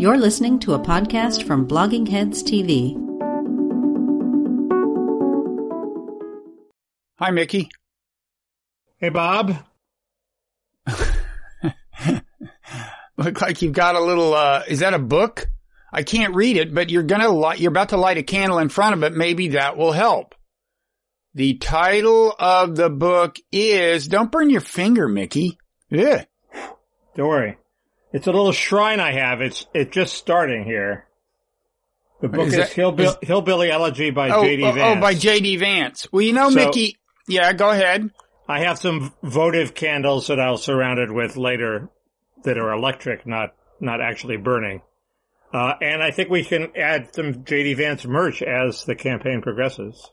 You're listening to a podcast from Blogging Heads TV. Hi, Mickey. Hey, Bob. Look like you've got a little, uh, is that a book? I can't read it, but you're gonna light, you're about to light a candle in front of it. Maybe that will help. The title of the book is, don't burn your finger, Mickey. Yeah. Don't worry. It's a little shrine I have. It's it's just starting here. The book Is is, that- Hillbill- is- Hillbilly Elegy by Oh, J.D. oh, Vance. oh, by J.D. Vance. Well, you know, So- Mickey, yeah, go ahead. I have some votive candles that I'll surround it with later that are electric, not not actually burning. Uh, and I think we can add some J.D. Vance merch as the campaign progresses.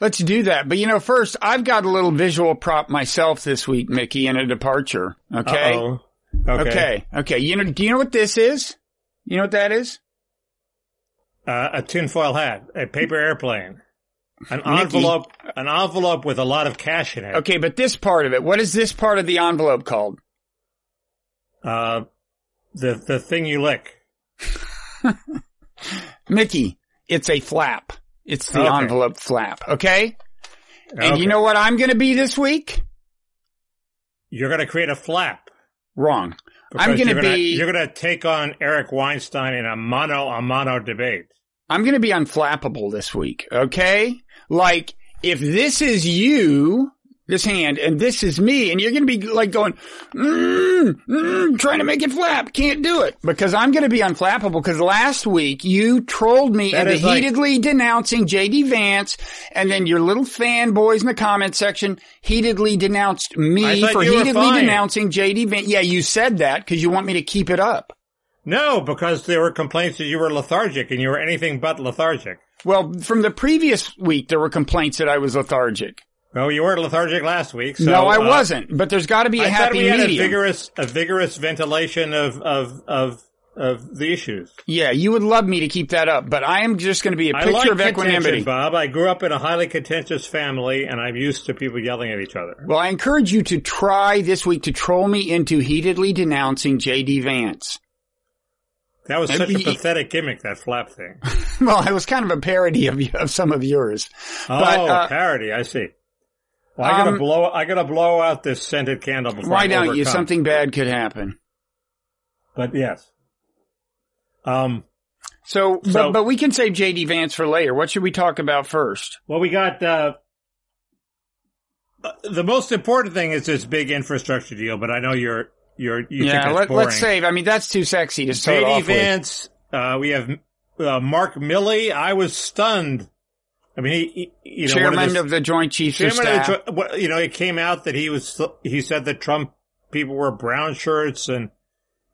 Let's do that. But you know, first, I've got a little visual prop myself this week, Mickey, in a departure. Okay. Uh-oh. Okay. Okay. Okay. You know, do you know what this is? You know what that is? Uh, a tinfoil hat, a paper airplane, an Mickey. envelope, an envelope with a lot of cash in it. Okay, but this part of it, what is this part of the envelope called? Uh, the the thing you lick. Mickey, it's a flap. It's the Okay. envelope flap. Okay. And Okay. you know what I'm going to be this week? You're going to create a flap. Wrong. I'm going to be, You're going to take on Eric Weinstein in a mono a mono debate. I'm going to be unflappable this week. Okay. Like if this is you, this hand, and this is me, and you're going to be like going, mm, mm, trying to make it flap. Can't do it because I'm going to be unflappable because last week you trolled me That into is like- heatedly denouncing JD Vance and then your little fanboys in the comment section heatedly denounced me for heatedly denouncing JD Vance. Yeah, you said that because you want me to keep it up. No, because there were complaints that you were lethargic and you were anything but lethargic. Well, from the previous week, there were complaints that I was lethargic. No, you weren't lethargic last week. So, no, I uh, wasn't. But there's got to be a I happy we had a vigorous, a vigorous ventilation of, of, of, of the issues. yeah, you would love me to keep that up, but I am just going to be a picture like of equanimity. Bob. I grew up in a highly contentious family and I'm used to people yelling at each other. Well, I encourage you to try this week to troll me into heatedly denouncing JD Vance. That was such a pathetic gimmick, that flap thing. Well, it was kind of a parody of, of some of yours. Oh, But, uh, parody. I see. Well, I gotta um, blow. I gotta blow out this scented candle before. Why I don't you? Something bad could happen. But yes. Um. So, So- but, but we can save JD Vance for later. What should we talk about first? Well, we got uh, uh, the most important thing is this big infrastructure deal. But I know you're you're you yeah, let, let's save. I mean, that's too sexy to start JD off with. Vance. Uh, we have uh, Mark Milley. I was stunned. I mean, he, he you know Chairman of, the, of the Joint Chiefs of chairman of Staff. the, you know, it came out that he was he said that Trump people wore brown shirts and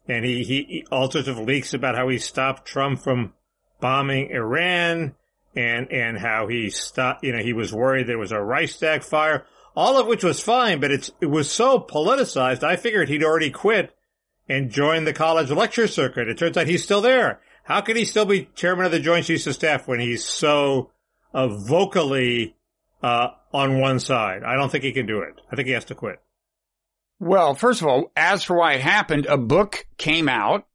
and he, he, all sorts of leaks about how he stopped Trump from bombing Iran and and how he stopped you know he was worried there was a Reichstag fire all of which was fine but it's it was so politicized I figured he'd already quit and joined the college lecture circuit it turns out he's still there how can he still be chairman of the Joint Chiefs of Staff when he's so uh, vocally uh, on one side. I don't think he can do it. I think he has to quit. Well, first of all, as for why it happened, a book came out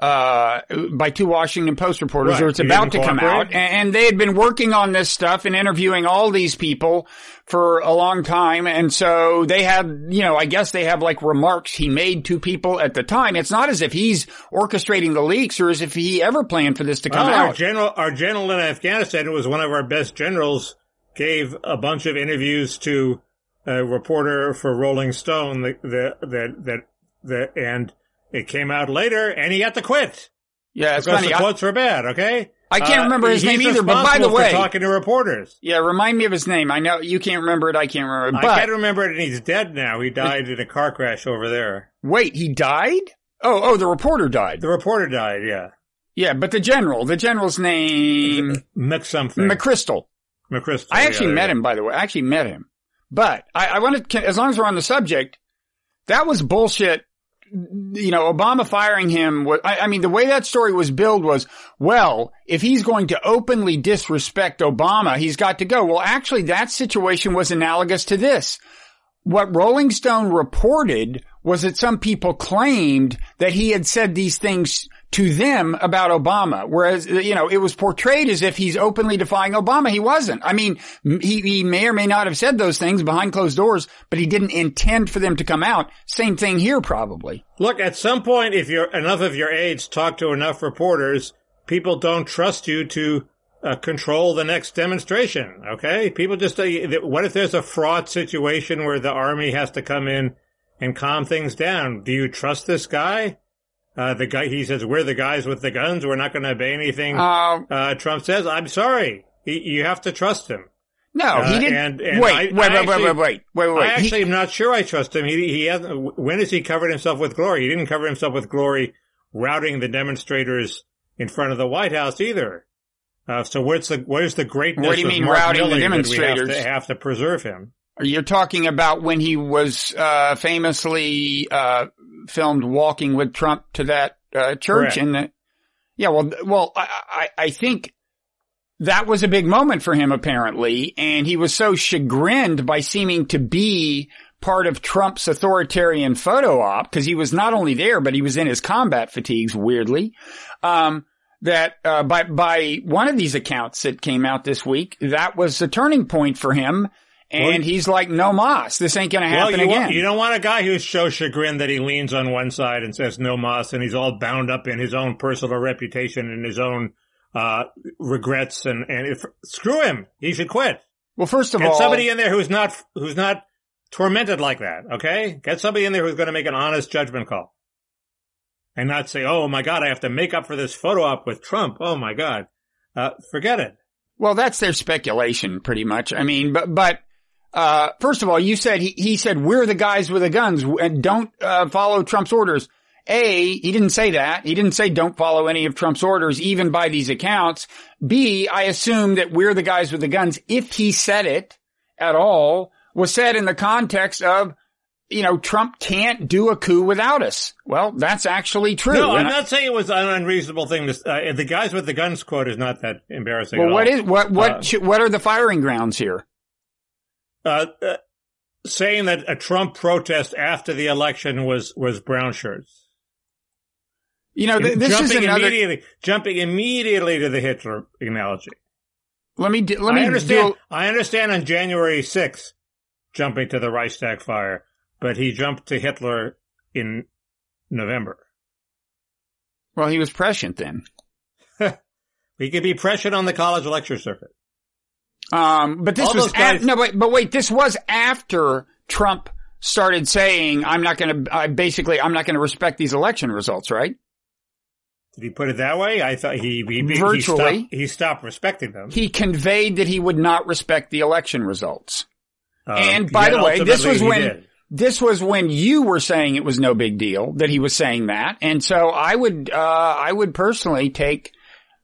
uh, by two Washington Post reporters, Right. or it's He about to come out, and, and they had been working on this stuff and interviewing all these people for a long time, and so they had, you know, I guess they have like remarks he made to people at the time. It's not as if he's orchestrating the leaks or as if he ever planned for this to come Well, our out. general, our general in Afghanistan, who was one of our best generals, gave a bunch of interviews to a reporter for Rolling Stone. That that that, that and it came out later, and he had to quit yeah, it's because funny. the I, quotes were bad. Okay, I can't uh, remember his name either, but by the way- talking to reporters. yeah, remind me of his name. I know you can't remember it. I can't remember it. But I can't remember it, and he's dead now. He died in a car crash over there. wait, he died? Oh, oh, the reporter died. The reporter died. Yeah, Yeah, but the general, the general's name, Mick something. McChrystal. McChrystal. I actually yeah, met yeah. him, by the way. I actually met him. But I, I wanted, to, as long as we're on the subject, that was bullshit. You know, Obama firing him. I, I mean, the way that story was billed was, well, if he's going to openly disrespect Obama, he's got to go. Well, actually, that situation was analogous to this. What Rolling Stone reported was that some people claimed that he had said these things to them about Obama. Whereas, you know, it was portrayed as if he's openly defying Obama. He wasn't. I mean, he, he may or may not have said those things behind closed doors, but he didn't intend for them to come out. Same thing here, probably. Look, at some point, if you're enough of your aides talk to enough reporters, people don't trust you to uh, control the next demonstration. Okay. People just, uh, what if there's a fraud situation where the army has to come in and calm things down? Do you trust this guy? Uh, the guy, he says, we're the guys with the guns. We're not going to obey anything. Uh, Uh, Trump says, I'm sorry. He, you have to trust him. no, Uh, he didn't. and- and wait, I- wait, I wait, actually- wait, wait, wait, wait, wait, I He- actually am not sure I trust him. He, he hasn't, when has he covered himself with glory? He didn't cover himself with glory routing the demonstrators in front of the White House either. Uh, so where's the, where's the greatness What do you of mean routing the that we have demonstrators? to, have to preserve him? You're talking about when he was uh, famously uh, filmed walking with Trump to that uh, church, Correct. and yeah, well, well, I, I, I think that was a big moment for him apparently, and he was so chagrined by seeming to be part of Trump's authoritarian photo op because he was not only there, but he was in his combat fatigues. Weirdly, um, that uh, by by one of these accounts that came out this week, that was the turning point for him. And Well, he's like, no mas, this ain't gonna Well, happen you, again. want, you don't want a guy who's so chagrined that he leans on one side and says no mas and he's all bound up in his own personal reputation and his own, uh, regrets and, and if, screw him. He should quit. well, first of all Get all, somebody in there who's not, who's not tormented like that. Okay. Get somebody in there who's going to make an honest judgment call and not say, Oh my God, I have to make up for this photo op with Trump. Oh my God. Uh, forget it. Well, that's their speculation, pretty much. I mean, but but uh, first of all, you said he he said we're the guys with the guns and don't uh, follow Trump's orders. A, he didn't say that. He didn't say don't follow any of Trump's orders, even by these accounts. B, I assume that we're the guys with the guns. If he said it at all, was said in the context of, you know, Trump can't do a coup without us. Well, that's actually true. No, I'm I- not saying it was an unreasonable thing. To, uh, the guys with the guns quote is not that embarrassing. well, at what all. is what what Uh, should, what are the firing grounds here? Uh, uh, saying that a Trump protest after the election was was brown shirts. You know, th- this is jumping another. immediately, jumping immediately to the Hitler analogy. Let me do, let me I understand. do- I understand on January 6th, jumping to the Reichstag fire, but he jumped to Hitler in November. well, he was prescient then. He could be prescient on the college lecture circuit. Um, but this All was guys- af- no, but but wait, this was after Trump started saying, "I'm not going to." Uh, basically, I'm not going to respect these election results. Right? Did he put it that way? I thought he he, he, Virtually. stopped, he stopped respecting them. He conveyed that he would not respect the election results. Um, and by the way, this was when did. this was when you were saying it was no big deal that he was saying that, and so I would uh, I would personally take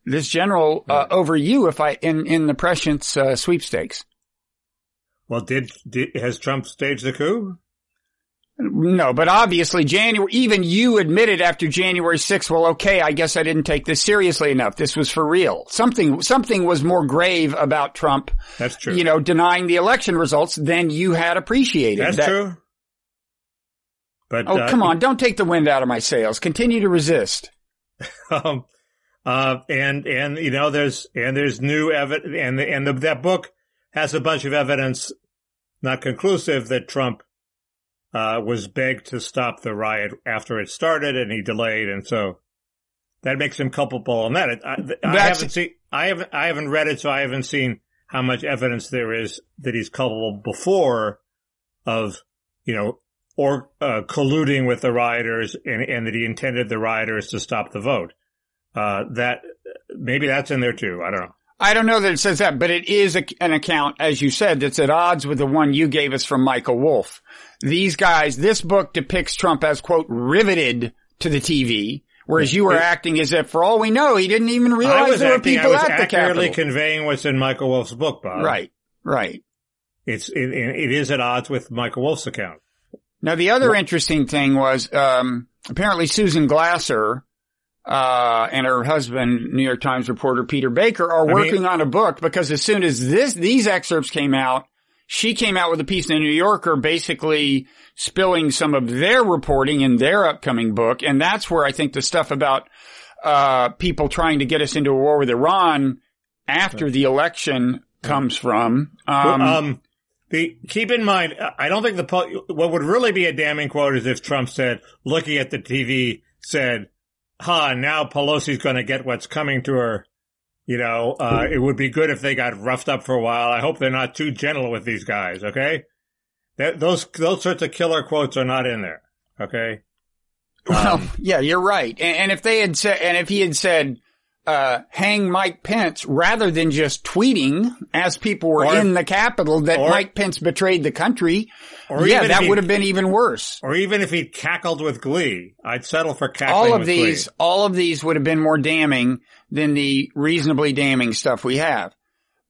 this general uh, over you if I in in the prescience uh, sweepstakes. Well, did, did has Trump staged the coup? No, but obviously January, even you admitted after January 6th, well, okay, I guess I didn't take this seriously enough. This was for real. Something, something was more grave about Trump, That's true. you know, denying the election results than you had appreciated. That's That- true. But Oh, uh, come on. Don't take the wind out of my sails. Continue to resist. um, uh, and and you know, there's and there's new evidence, and and the, that book has a bunch of evidence, not conclusive, that Trump uh, was begged to stop the riot after it started, and he delayed, and so that makes him culpable on that. I, I haven't seen, I haven't, I haven't read it, so I haven't seen how much evidence there is that he's culpable before of, you know, or uh, colluding with the rioters, and, and that he intended the rioters to stop the vote. Uh, that maybe that's in there too. I don't know. I don't know that it says that, but it is a, an account, as you said, that's at odds with the one you gave us from Michael Wolff. These guys, this book depicts Trump as quote riveted to the TV, whereas you were acting as if, for all we know, he didn't even I realize was there were acting, I people was at the accurately Capitol. conveying what's in Michael Wolff's book, Bob. right, right. It's it, it is at odds with Michael Wolff's account. Now the other interesting thing was um, apparently Susan Glasser uh, and her husband, New York Times reporter Peter Baker, are I mean- working on a book because as soon as this these excerpts came out, she came out with a piece in the New Yorker basically spilling some of their reporting in their upcoming book, and that's where I think the stuff about uh, people trying to get us into a war with Iran after the election comes from. Um, um, the, keep in mind, I don't think the, what would really be a damning quote is if Trump said, looking at the TV, said, ha, now Pelosi's going to get what's coming to her. You know, uh, it would be good if they got roughed up for a while. I hope they're not too gentle with these guys. Okay. That, those, those sorts of killer quotes are not in there. Okay. Well, yeah, you're right. And, and if they had said, and if he had said, uh, hang Mike Pence rather than just tweeting as people were Or- in the Capitol that or- Mike Pence betrayed the country, Or yeah, that he- would have been even worse. Or even if he cackled with glee, I'd settle for cackling all of with these, glee. all of these would have been more damning than the reasonably damning stuff we have.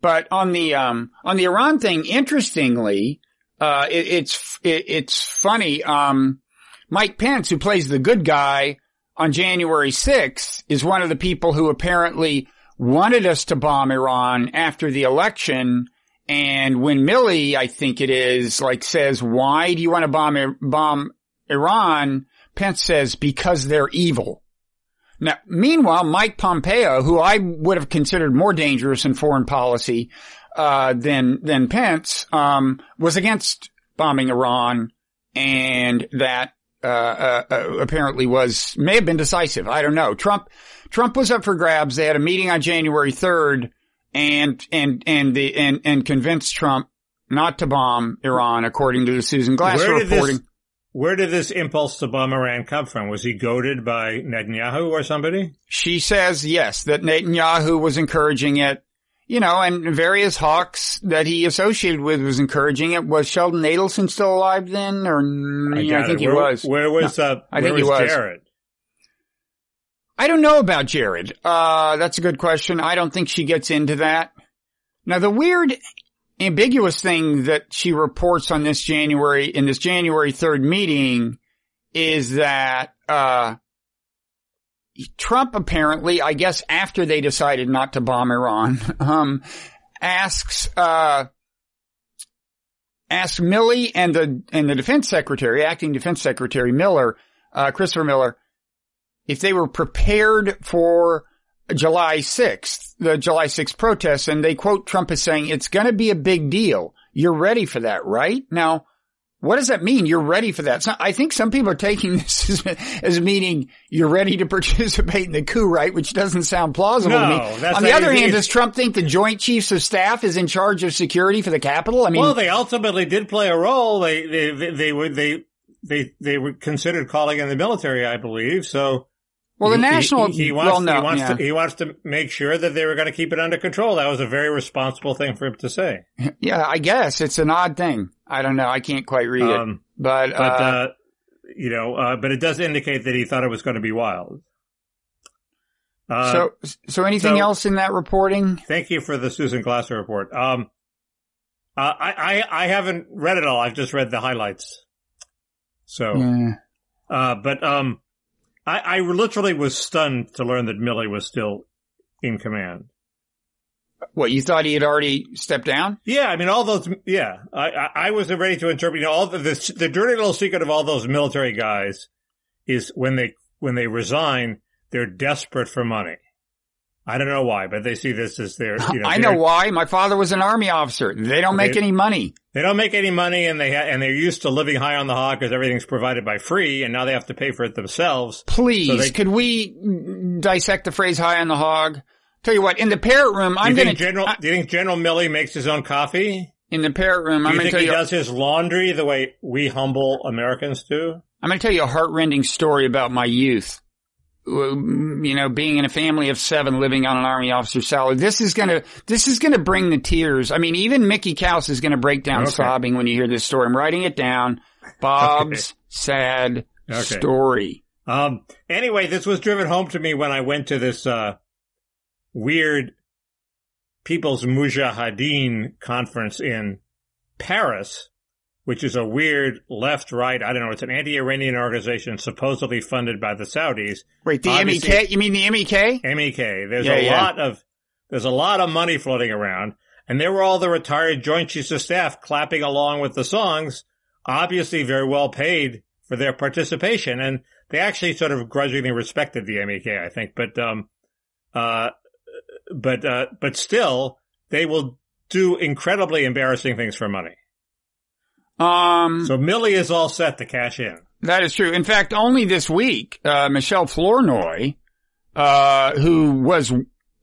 But on the, um, on the Iran thing, interestingly, uh, it, it's, it, it's funny, um, Mike Pence, who plays the good guy on January 6th, is one of the people who apparently wanted us to bomb Iran after the election. And when Milley, I think it is, like says, why do you want to bomb, bomb Iran? Pence says, because they're evil. Now, meanwhile, Mike Pompeo, who I would have considered more dangerous in foreign policy, uh, than, than Pence, um, was against bombing Iran and that, uh, uh, uh, apparently was, may have been decisive. I don't know. Trump, Trump was up for grabs. They had a meeting on January 3rd and, and, and the, and, and convinced Trump not to bomb Iran according to the Susan Glasser Where did reporting. this, where did this impulse to bomb Iran come from? Was he goaded by Netanyahu or somebody? She says yes, that Netanyahu was encouraging it, you know, and various hawks that he associated with was encouraging it. Was Sheldon Adelson still alive then? Or, mm, yeah, I, think it. he where, was. Where was, uh, I where think he was was. Jared? I don't know about Jared. Uh, that's a good question. I don't think she gets into that. Now the weird ambiguous thing that she reports on this January, in this January 3rd meeting is that, uh, Trump apparently, I guess after they decided not to bomb Iran, um, asks, uh, asks Milley and the, and the defense secretary, acting defense secretary Miller, uh, Christopher Miller, if they were prepared for July 6th, the July 6th protests, and they quote Trump as saying, it's going to be a big deal. You're ready for that, right? Now, what does that mean? You're ready for that. So I think some people are taking this as, as meaning you're ready to participate in the coup, right? Which doesn't sound plausible to me. On the other hand, does Trump think the Joint Chiefs of Staff is in charge of security for the Capitol? I mean, well, they ultimately did play a role. They, they, they, they were, they, they, they were considered calling in the military, I believe. So, well, the he- national, he, he wants, well, no, he wants yeah. to, he wants to make sure that they were going to keep it under control. That was a very responsible thing for him to say. yeah, I guess it's an odd thing. I don't know. I can't quite read it, Um, but, but, uh, uh, you know, uh, but it does indicate that he thought it was going to be wild. Uh, so, so anything so- else in that reporting? Thank you for the Susan Glasser report. Um, uh, I, I, I haven't read it all. I've just read the highlights. So, Yeah. uh, but, um, I, I literally was stunned to learn that Milley was still in command. What, you thought he had already stepped down? Yeah, I mean, all those, yeah, I, I, I was ready to interpret, you know, all the, the, the dirty little secret of all those military guys is when they, when they resign, they're desperate for money. I don't know why, but they see this as their, you know, I know why. My father was an army officer. They don't make They- any money. They don't make any money and they ha- and they're used to living high on the hog because everything's provided by free and now they have to pay for it themselves. Please, So they- could we dissect the phrase high on the hog? Tell you what, in the parrot room, I'm gonna, General, I- do you think General Milley makes his own coffee? in the parrot room, Do I'm you gonna think tell he you, does his laundry the way we humble Americans do? I'm gonna tell you a heartrending story about my youth. You know, being in a family of seven living on an army officer's salary. This is gonna, this is gonna bring the tears. I mean, even Mickey Kaus is gonna break down Okay. sobbing when you hear this story. I'm writing it down. Bob's sad Okay. story. Um, anyway, this was driven home to me when I went to this, uh, weird People's Mujahideen conference in Paris, which is a weird left-right, I don't know, it's an anti-Iranian organization supposedly funded by the Saudis. Wait, the Obviously- MEK? You mean the MEK? MEK. There's Yeah, a yeah. lot of there's a lot of money floating around, and there were all the retired Joint Chiefs of Staff clapping along with the songs, obviously very well paid for their participation, and they actually sort of grudgingly respected the MEK, I think, but, um, uh, but, uh, but still, they will do incredibly embarrassing things for money. Um, So Milley is all set to cash in. That is true. In fact, only this week, uh, Michelle Flournoy, uh, who was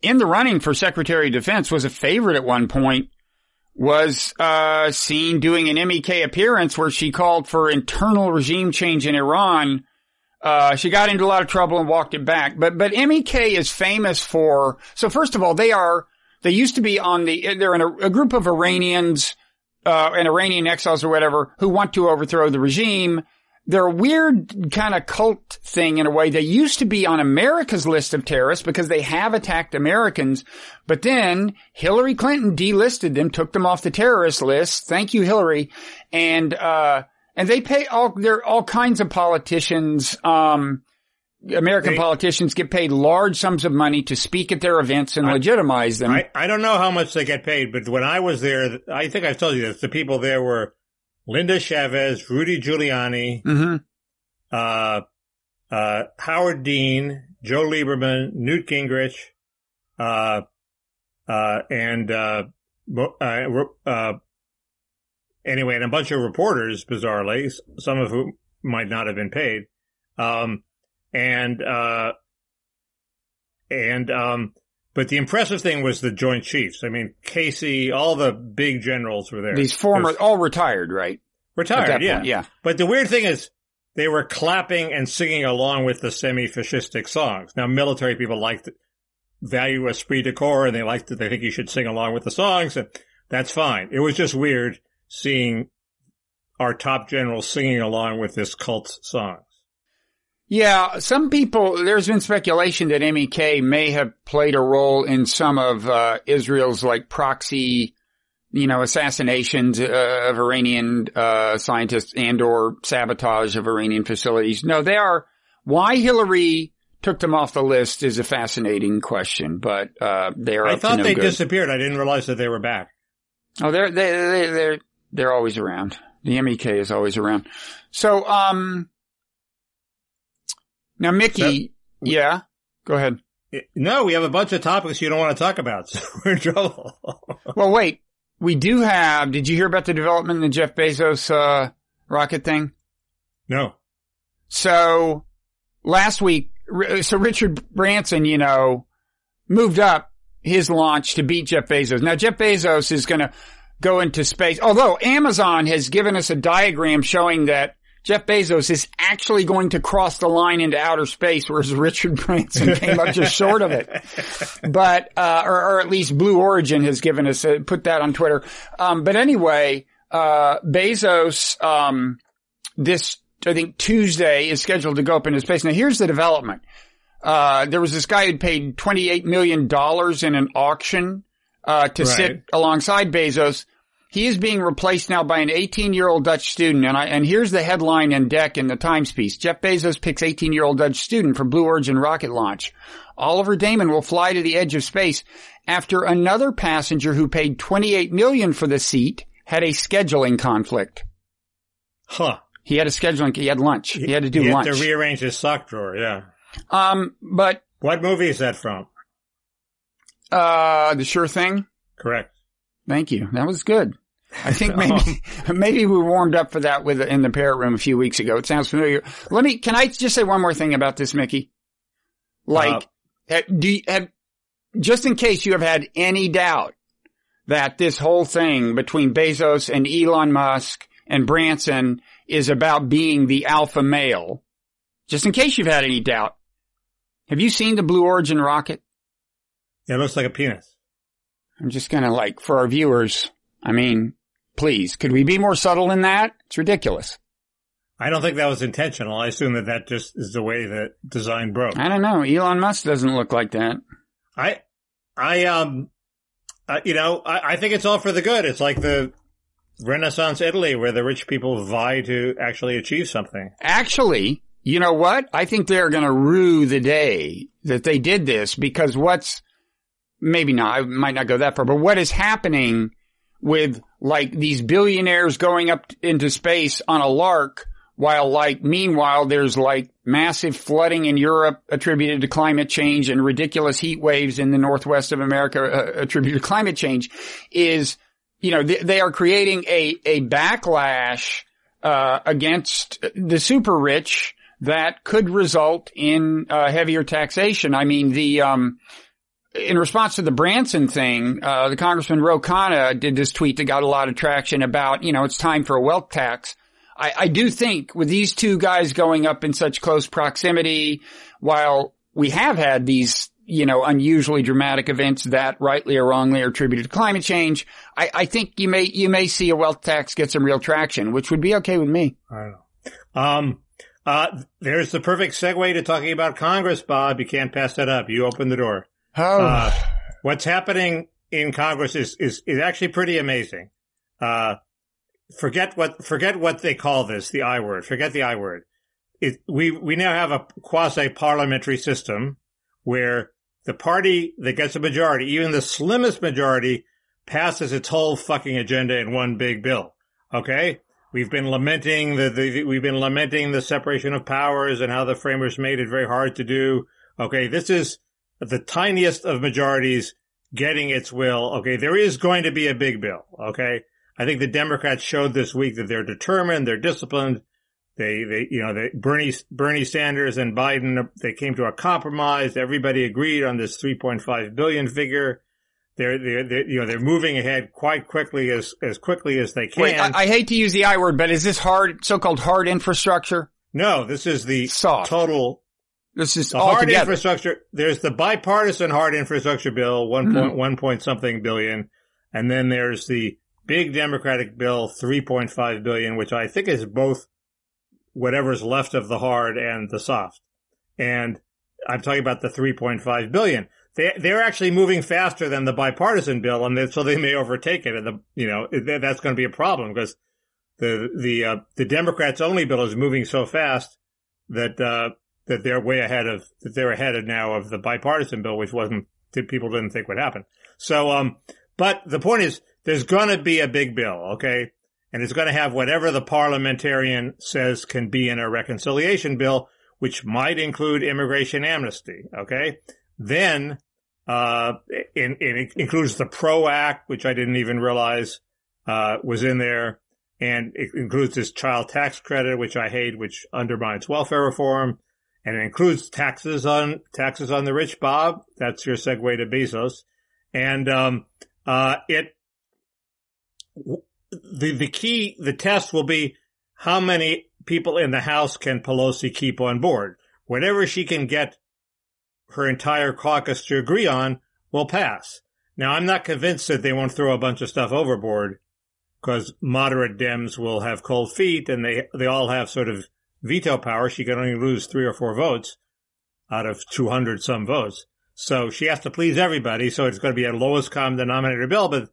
in the running for Secretary of Defense, was a favorite at one point, was, uh, seen doing an MEK appearance where she called for internal regime change in Iran. Uh, she got into a lot of trouble and walked it back. But, but MEK is famous for, so first of all, they are, they used to be on the, they're in a, a group of Iranians, uh, and Iranian exiles or whatever who want to overthrow the regime they're a weird kind of cult thing in a way. They used to be on America's list of terrorists because they have attacked Americans, but then Hillary Clinton delisted them, took them off the terrorist list. Thank you, Hillary. And, uh, and they pay all, they're all kinds of politicians, um, American They- politicians get paid large sums of money to speak at their events and legitimize them. I, I don't know how much they get paid, but when I was there, I think I've told you this, the people there were Linda Chavez, Rudy Giuliani, hmm uh, uh, Howard Dean, Joe Lieberman, Newt Gingrich, uh, uh, and, uh, uh, uh, anyway, and a bunch of reporters, bizarrely, some of whom might not have been paid. Um, and, uh, and, um, but the impressive thing was the Joint Chiefs. I mean, Casey, all the big generals were there. These former, all retired, right? Retired, yeah. point, yeah. But the weird thing is, they were clapping and singing along with the semi-fascistic songs. Now, military people like to value esprit de corps, and they like that they think you should sing along with the songs, and that's fine. It was just weird seeing our top generals singing along with this cult songs. Yeah, some people, there's been speculation that MEK may have played a role in some of uh, Israel's like proxy, you know, assassinations uh, of Iranian uh, scientists and or sabotage of Iranian facilities. No, they are, why Hillary took them off the list is a fascinating question, but uh, they are I thought no they good. disappeared. I didn't realize that they were back. Oh, they're, they, they, they're, they're always around. The MEK is always around. So, um, now Mickey, yeah, go ahead. No, we have a bunch of topics you don't want to talk about, so we're in trouble. Well, wait, we do have, did you hear about the development in the Jeff Bezos, uh, rocket thing? no. So last week, so Richard Branson, you know, moved up his launch to beat Jeff Bezos. Now Jeff Bezos is going to go into space, although Amazon has given us a diagram showing that Jeff Bezos is actually going to cross the line into outer space, whereas Richard Branson came up just short of it. But, uh, or, or at least Blue Origin has given us, uh, put that on Twitter. Um, but anyway, uh, Bezos, um, this, I think Tuesday is scheduled to go up into space. Now here's the development. Uh, there was this guy who paid $28 million in an auction, uh, to Right. sit alongside Bezos. He is being replaced now by an 18 year old Dutch student. And I, and here's the headline and deck in the Times piece. Jeff Bezos picks 18 year old Dutch student for Blue Origin rocket launch. Oliver Daemen will fly to the edge of space after another passenger who paid 28 million for the seat had a scheduling conflict. Huh. He had a scheduling, he had lunch. He had to do he lunch. had to rearrange his sock drawer, yeah. um, but, What movie is that from? uh, the sure thing. Correct. Thank you. That was good. I think maybe maybe we warmed up for that with in the parrot room a few weeks ago. It sounds familiar. Let me. Can I just say one more thing about this, Mickey? Like, uh, ha- do you, have just in case you have had any doubt that this whole thing between Bezos and Elon Musk and Branson is about being the alpha male. Just in case you've had any doubt, have you seen the Blue Origin rocket? It looks like a penis. I'm just gonna like, for our viewers, I mean, please, could we be more subtle than that? It's ridiculous. I don't think that was intentional. I assume that that just is the way that design broke. I don't know. Elon Musk doesn't look like that. I, I, um, uh, you know, I, I think it's all for the good. It's like the Renaissance Italy where the rich people vie to actually achieve something. Actually, you know what? I think they're gonna rue the day that they did this because what's, maybe not, I might not go that far, but what is happening with like these billionaires going up into space on a lark while like meanwhile there's like massive flooding in Europe attributed to climate change and ridiculous heat waves in the northwest of America uh, attributed to climate change is, you know, they, they are creating a, a backlash, uh, against the super rich that could result in, uh, heavier taxation. I mean, the, um, in response to the Branson thing, uh, the Congressman Ro Khanna did this tweet that got a lot of traction about, you know, it's time for a wealth tax. I, I do think with these two guys going up in such close proximity, while we have had these, you know, unusually dramatic events that rightly or wrongly are attributed to climate change, I, I think you may, you may see a wealth tax get some real traction, which would be okay with me. I don't know. Um, uh, there's the perfect segue to talking about Congress, Bob. You can't pass that up. You open the door. Oh. Uh, what's happening in Congress is, is, is actually pretty amazing. Uh, forget what, forget what they call this, the I word. Forget the I word. It, we, we now have a quasi parliamentary system where the party that gets a majority, even the slimmest majority, passes its whole fucking agenda in one big bill. Okay? We've been lamenting the, the, we've been lamenting the separation of powers and how the framers made it very hard to do. Okay, this is the tiniest of majorities getting its will. Okay, there is going to be a big bill. Okay, I think the Democrats showed this week that they're determined, they're disciplined. They, they, you know, they, Bernie, Bernie Sanders and Biden, they came to a compromise. Everybody agreed on this 3.5 billion figure. They're, they're, they're, you know, they're moving ahead quite quickly as, as quickly as they can. Wait, I, I hate to use the I word, but is this hard, so-called hard infrastructure? no, this is the Soft. total This is The all hard together. infrastructure. There's the bipartisan hard infrastructure bill, one Mm-hmm. point one point something billion, and then there's the big Democratic bill, three point five billion, which I think is both whatever's left of the hard and the soft. And I'm talking about the three point five billion. They they're actually moving faster than the bipartisan bill, and they, so they may overtake it. And the you know that's going to be a problem because the the uh, the Democrats only bill is moving so fast that uh, that they're way ahead of that they're ahead of now of the bipartisan bill, which wasn't people didn't think would happen. So, um, but the point is, there's going to be a big bill, okay, and it's going to have whatever the parliamentarian says can be in a reconciliation bill, which might include immigration amnesty, okay. Then, uh, in, it includes the PRO Act, which I didn't even realize uh, was in there and it includes this child tax credit, which I hate, which undermines welfare reform, and it includes taxes on taxes on the rich. Bob, that's your segue to Bezos, and um, uh, it the the key the test will be how many people in the House can Pelosi keep on board. Whatever she can get her entire caucus to agree on will pass. Now, I'm not convinced that they won't throw a bunch of stuff overboard because moderate Dems will have cold feet and they, they all have sort of veto power. She can only lose three or four votes out of 200 some votes. So she has to please everybody. So it's going to be a lowest common denominator bill, but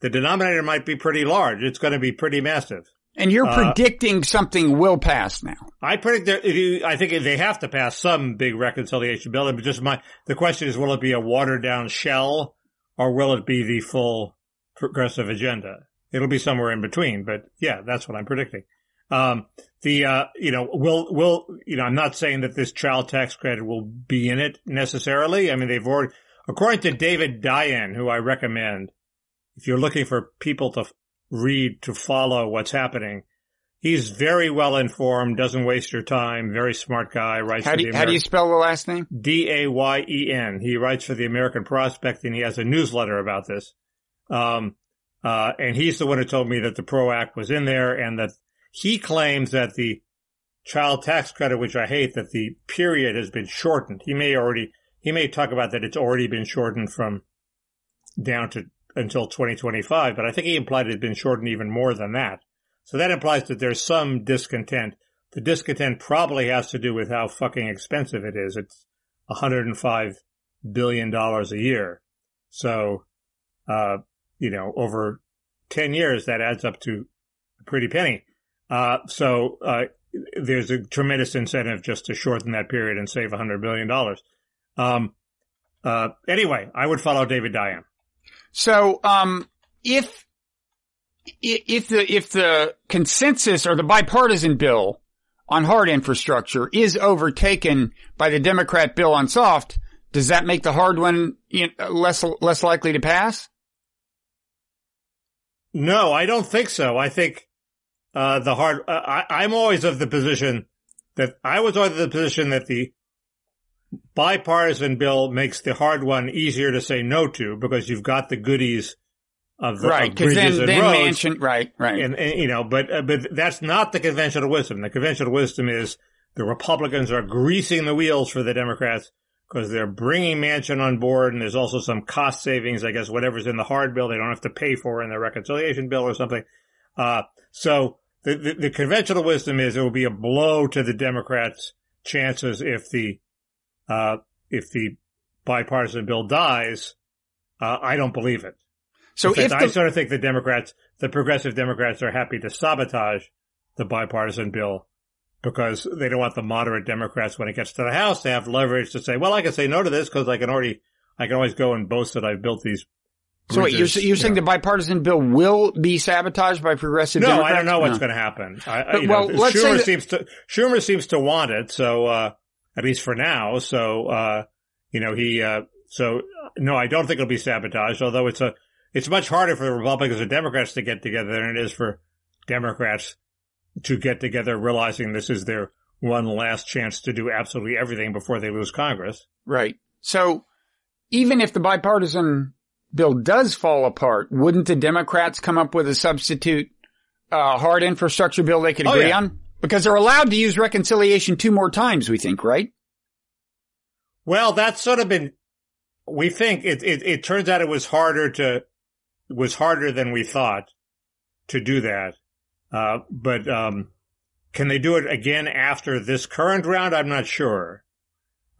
the denominator might be pretty large. It's going to be pretty massive. and you're uh, predicting something will pass now. I predict that if you, I think they have to pass some big reconciliation bill. But just my, the question is, will it be a watered down shell or will it be the full progressive agenda? It'll be somewhere in between, but yeah, that's what I'm predicting. Um, the, uh, you know, will, will, you know, I'm not saying that this child tax credit will be in it necessarily. I mean, they've already, according to David Dayen, who I recommend, if you're looking for people to read, to follow what's happening, he's very well informed, doesn't waste your time, very smart guy, writes How for do the you, how do you spell the last name? D-A-Y-E-N. He writes for the American Prospect and he has a newsletter about this. Um, uh, and he's the one who told me that the PRO Act was in there and that he claims that the child tax credit, which I hate, that the period has been shortened. He may already, he may talk about that it's already been shortened from down to until 2025, but I think he implied it had been shortened even more than that. So that implies that there's some discontent. The discontent probably has to do with how fucking expensive it is. It's 105 billion dollars a year. So, uh, you know, over 10 years, that adds up to a pretty penny. Uh, so, uh, there's a tremendous incentive just to shorten that period and save 100 billion dollars. Um, uh, anyway, I would follow David Dayen. So, um, if, if the, if the consensus or the bipartisan bill on hard infrastructure is overtaken by the Democrat bill on soft, does that make the hard one less less likely to pass? No, I don't think so. I think uh, the hard. Uh, I, I'm always of the position that I was always of the position that the bipartisan bill makes the hard one easier to say no to because you've got the goodies of the right, of bridges then, and then roads. Manchin, right, right. And, and, you know, but uh, but that's not the conventional wisdom. The conventional wisdom is the Republicans are greasing the wheels for the Democrats because they're bringing Manchin on board, and there's also some cost savings. I guess whatever's in the hard bill, they don't have to pay for in the reconciliation bill or something. Uh, so the, the the conventional wisdom is it will be a blow to the Democrats' chances if the uh, if the bipartisan bill dies. Uh, I don't believe it. so fact, if I sort of think the Democrats, the progressive Democrats, are happy to sabotage the bipartisan bill because they don't want the moderate Democrats, when it gets to the House, to have leverage to say, "Well, I can say no to this because I can already, I can always go and boast that I've built these." So wait, you're, you're saying the bipartisan bill will be sabotaged by progressive no, Democrats? I don't know what's No. going to happen. I, But, well, know, let's say Schumer that- seems to Schumer seems to want it, so uh, at least for now. So uh, you know, he uh, so no, I don't think it'll be sabotaged. Although it's a it's much harder for the Republicans and Democrats to get together than it is for Democrats to get together, realizing this is their one last chance to do absolutely everything before they lose Congress. Right. So even if the bipartisan bill does fall apart, wouldn't the Democrats come up with a substitute uh, hard infrastructure bill they could Oh, agree yeah. on? Because they're allowed to use reconciliation two more times, we think, right? Well, that's sort of been. We think it, it. It turns out it was harder to was harder than we thought to do that. Uh, but um, can they do it again after this current round? I'm not sure.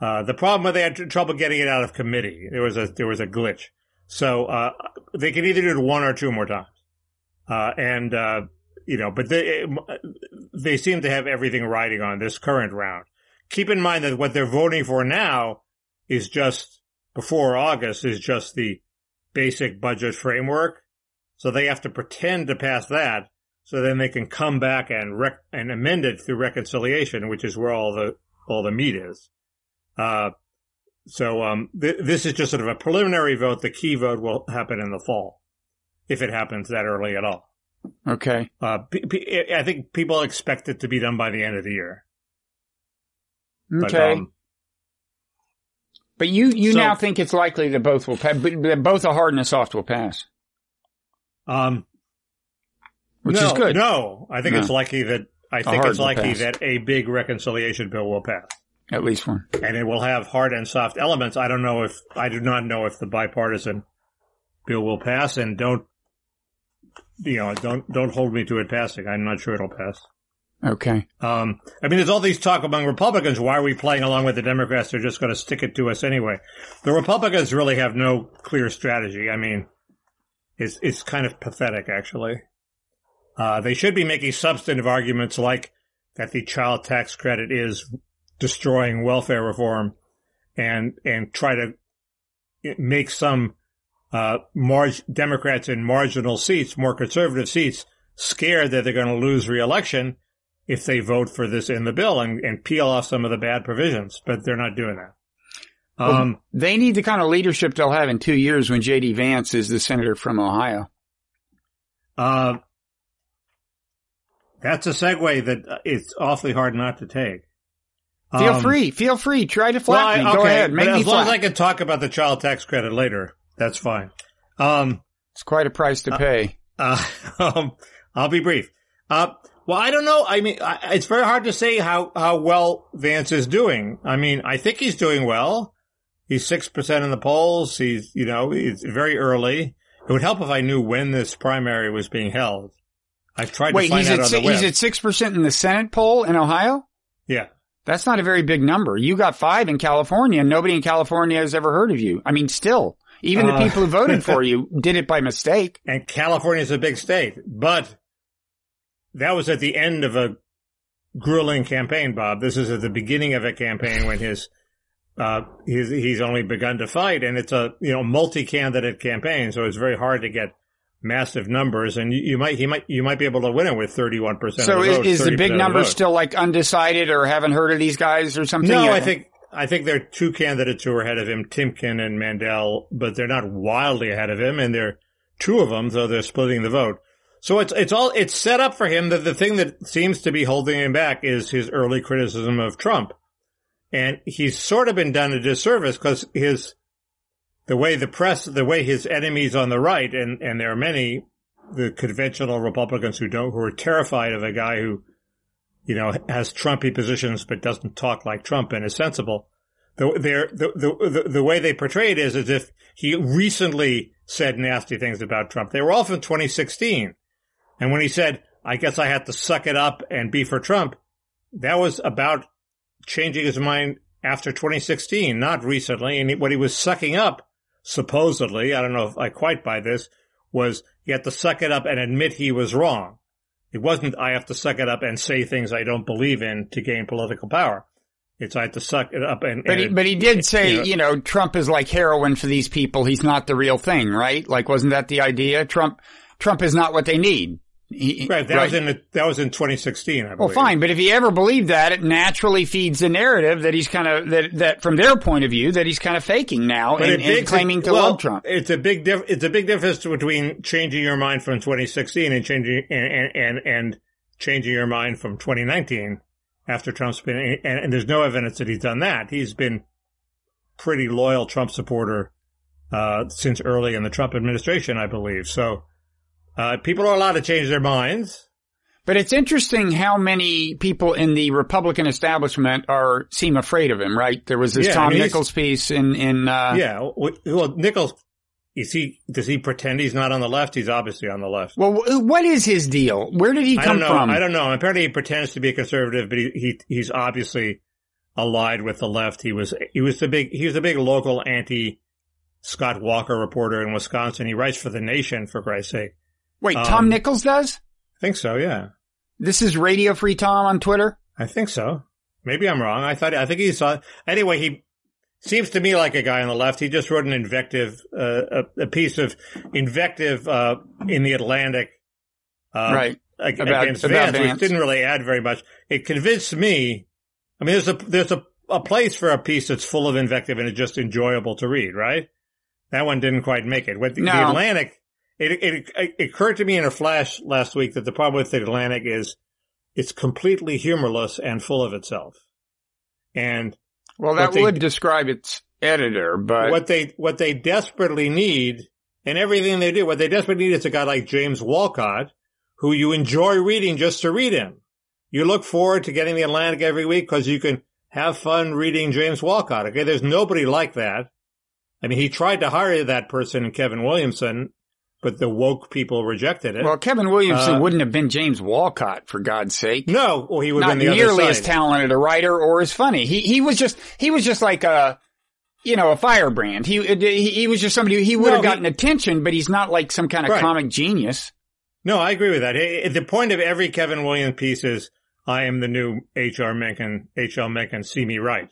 Uh, the problem was they had trouble getting it out of committee. There was a there was a glitch. So uh, they can either do it one or two more times. Uh, and uh, you know, but they they seem to have everything riding on this current round. Keep in mind that what they're voting for now is just before August is just the basic budget framework. So they have to pretend to pass that. So then they can come back and rec- and amend it through reconciliation, which is where all the all the meat is. Uh, so um, th- this is just sort of a preliminary vote. The key vote will happen in the fall, if it happens that early at all. Okay. Uh, p- p- I think people expect it to be done by the end of the year. But, Okay. um, But you, you So- now think it's likely that both will pass, but that both a hard and a soft will pass, um, which no, is good. No, I think No. it's likely that I think it's likely pass. that a big reconciliation bill will pass, At least one. and it will have hard and soft elements. I don't know if I do not know if the bipartisan bill will pass, and don't you know? Don't don't hold me to it passing. I'm not sure it'll pass. Okay. Um, I mean, there's all these talk among Republicans. Why are we playing along with the Democrats? They're just going to stick it to us anyway. The Republicans really have no clear strategy. I mean, it's it's kind of pathetic, actually. Uh, they should be making substantive arguments like that the child tax credit is destroying welfare reform, and and try to make some uh, Democrats in marginal seats, more conservative seats, scared that they're going to lose reelection if they vote for this in the bill and, and peel off some of the bad provisions, but they're not doing that. Um, They need the kind of leadership they'll have in two years when J.D. Vance is the senator from Ohio. uh, that's a segue that uh, it's awfully hard not to take. Feel Um, free. Feel free. Try to Well, flat I- me. Go okay, ahead. but Make me as long as. I can talk about the child tax credit later, that's fine. Um, It's quite a price to pay. Uh, um, I'll be brief. Uh, well, I don't know. I mean, I, it's very hard to say how, how well Vance is doing. I mean, I think he's doing well. He's 6% in the polls. He's, you know, it's very early. It would help if I knew when this primary was being held. I've tried Wait, to find he's out at on the web. he's at six percent in the Senate poll in Ohio. yeah. That's not a very big number. You got five in California, and nobody in California has ever heard of you. I mean, still, even the Uh. people who voted for you did it by mistake. And California is a big state, but that was at the end of a grueling campaign, Bob. This is at the beginning of a campaign when his, uh, he's, he's only begun to fight and it's a, you know, multi-candidate campaign. So it's very hard to get massive numbers, and you, you might he might you might be able to win it with thirty one percent. So is, votes, is the big number vote. still like undecided or haven't heard of these guys or something? No, yet? I think I think there are two candidates who are ahead of him, Timken and Mandel, but they're not wildly ahead of him, and they're two of them, though they're splitting the vote. So it's it's all it's set up for him that the thing that seems to be holding him back is his early criticism of Trump, and he's sort of been done a disservice because his the way the press, the way his enemies on the right, and and there are many, the conventional Republicans who don't who are terrified of a guy who you know, has Trumpy positions but doesn't talk like Trump and is sensible. The, the, the, the, the way they portray it is as if he recently said nasty things about Trump. They were all from 2016. And when he said, I guess I had to suck it up and be for Trump, that was about changing his mind after 2016, not recently. And what he was sucking up, supposedly, I don't know if I quite buy this, was he had to suck it up and admit he was wrong. It wasn't I have to suck it up and say things I don't believe in to gain political power. It's I have to suck it up and. But he, but he did say, you know- you know, Trump is like heroin for these people. He's not the real thing, right? Like, wasn't that the idea? Trump, Trump is not what they need. He- right, that was in the, that was in 2016. I Well, fine, but if he ever believed that, it naturally feeds the narrative that he's kind of that that from their point of view that he's kind of faking now But and, and claiming to well, love Trump. It's a big diff- It's a big difference between changing your mind from 2016 and changing and and and, and changing your mind from 2019 after Trump's been and, and there's no evidence that he's done that. He's been pretty loyal Trump supporter uh, since early in the Trump administration, I believe. So uh, people are allowed to change their minds. But it's interesting how many people in the Republican establishment are seem afraid of him, right? There was this Yeah, I Tom mean, Nichols piece in in uh, yeah. Well, Nichols, is he? Does he pretend he's not on the left? He's obviously on the left. Well, what is his deal? Where did he I come don't know. from? I don't know. Apparently, he pretends to be a conservative, but he, he he's obviously allied with the left. He was he was the big he was the big local anti Scott Walker reporter in Wisconsin. He writes for the Nation for Christ's sake. Wait, um, Tom Nichols does? I think so. Yeah, This is Radio Free Tom on Twitter. I think so. Maybe I'm wrong. I thought I think he saw anyway. He seems to me like a guy on the left. He just wrote an invective, uh, a, a piece of invective uh, in the Atlantic. Uh, right. ag- About- against about Vance, which didn't really add very much. It convinced me. I mean, there's a there's a, a place for a piece that's full of invective and it's just enjoyable to read, right? That one didn't quite make it. With the, the Atlantic, it, it it occurred to me in a flash last week that the problem with the Atlantic is it's completely humorless and full of itself. And Well, that they- would describe its editor, but what they what they desperately need and everything they do, what they desperately need is a guy like James Wolcott, who you enjoy reading just to read him. You look forward to getting the Atlantic every week because you can have fun reading James Wolcott. Okay, there's nobody like that. I mean, he tried to hire that person Kevin Williamson, but the woke people rejected it. well, Kevin Williamson Uh, wouldn't have been James Wolcott for God's sake. no, well, he would Not have been the nearly as talented a writer or as funny. He he was just he was just like a you know a firebrand. He he, he was just somebody who he would No, have he- gotten attention, but he's not like some kind of Right. comic genius. No, I agree with that. The point of every Kevin Williams piece is, I am the new H.R. Mencken, H.L. Mencken, see me right.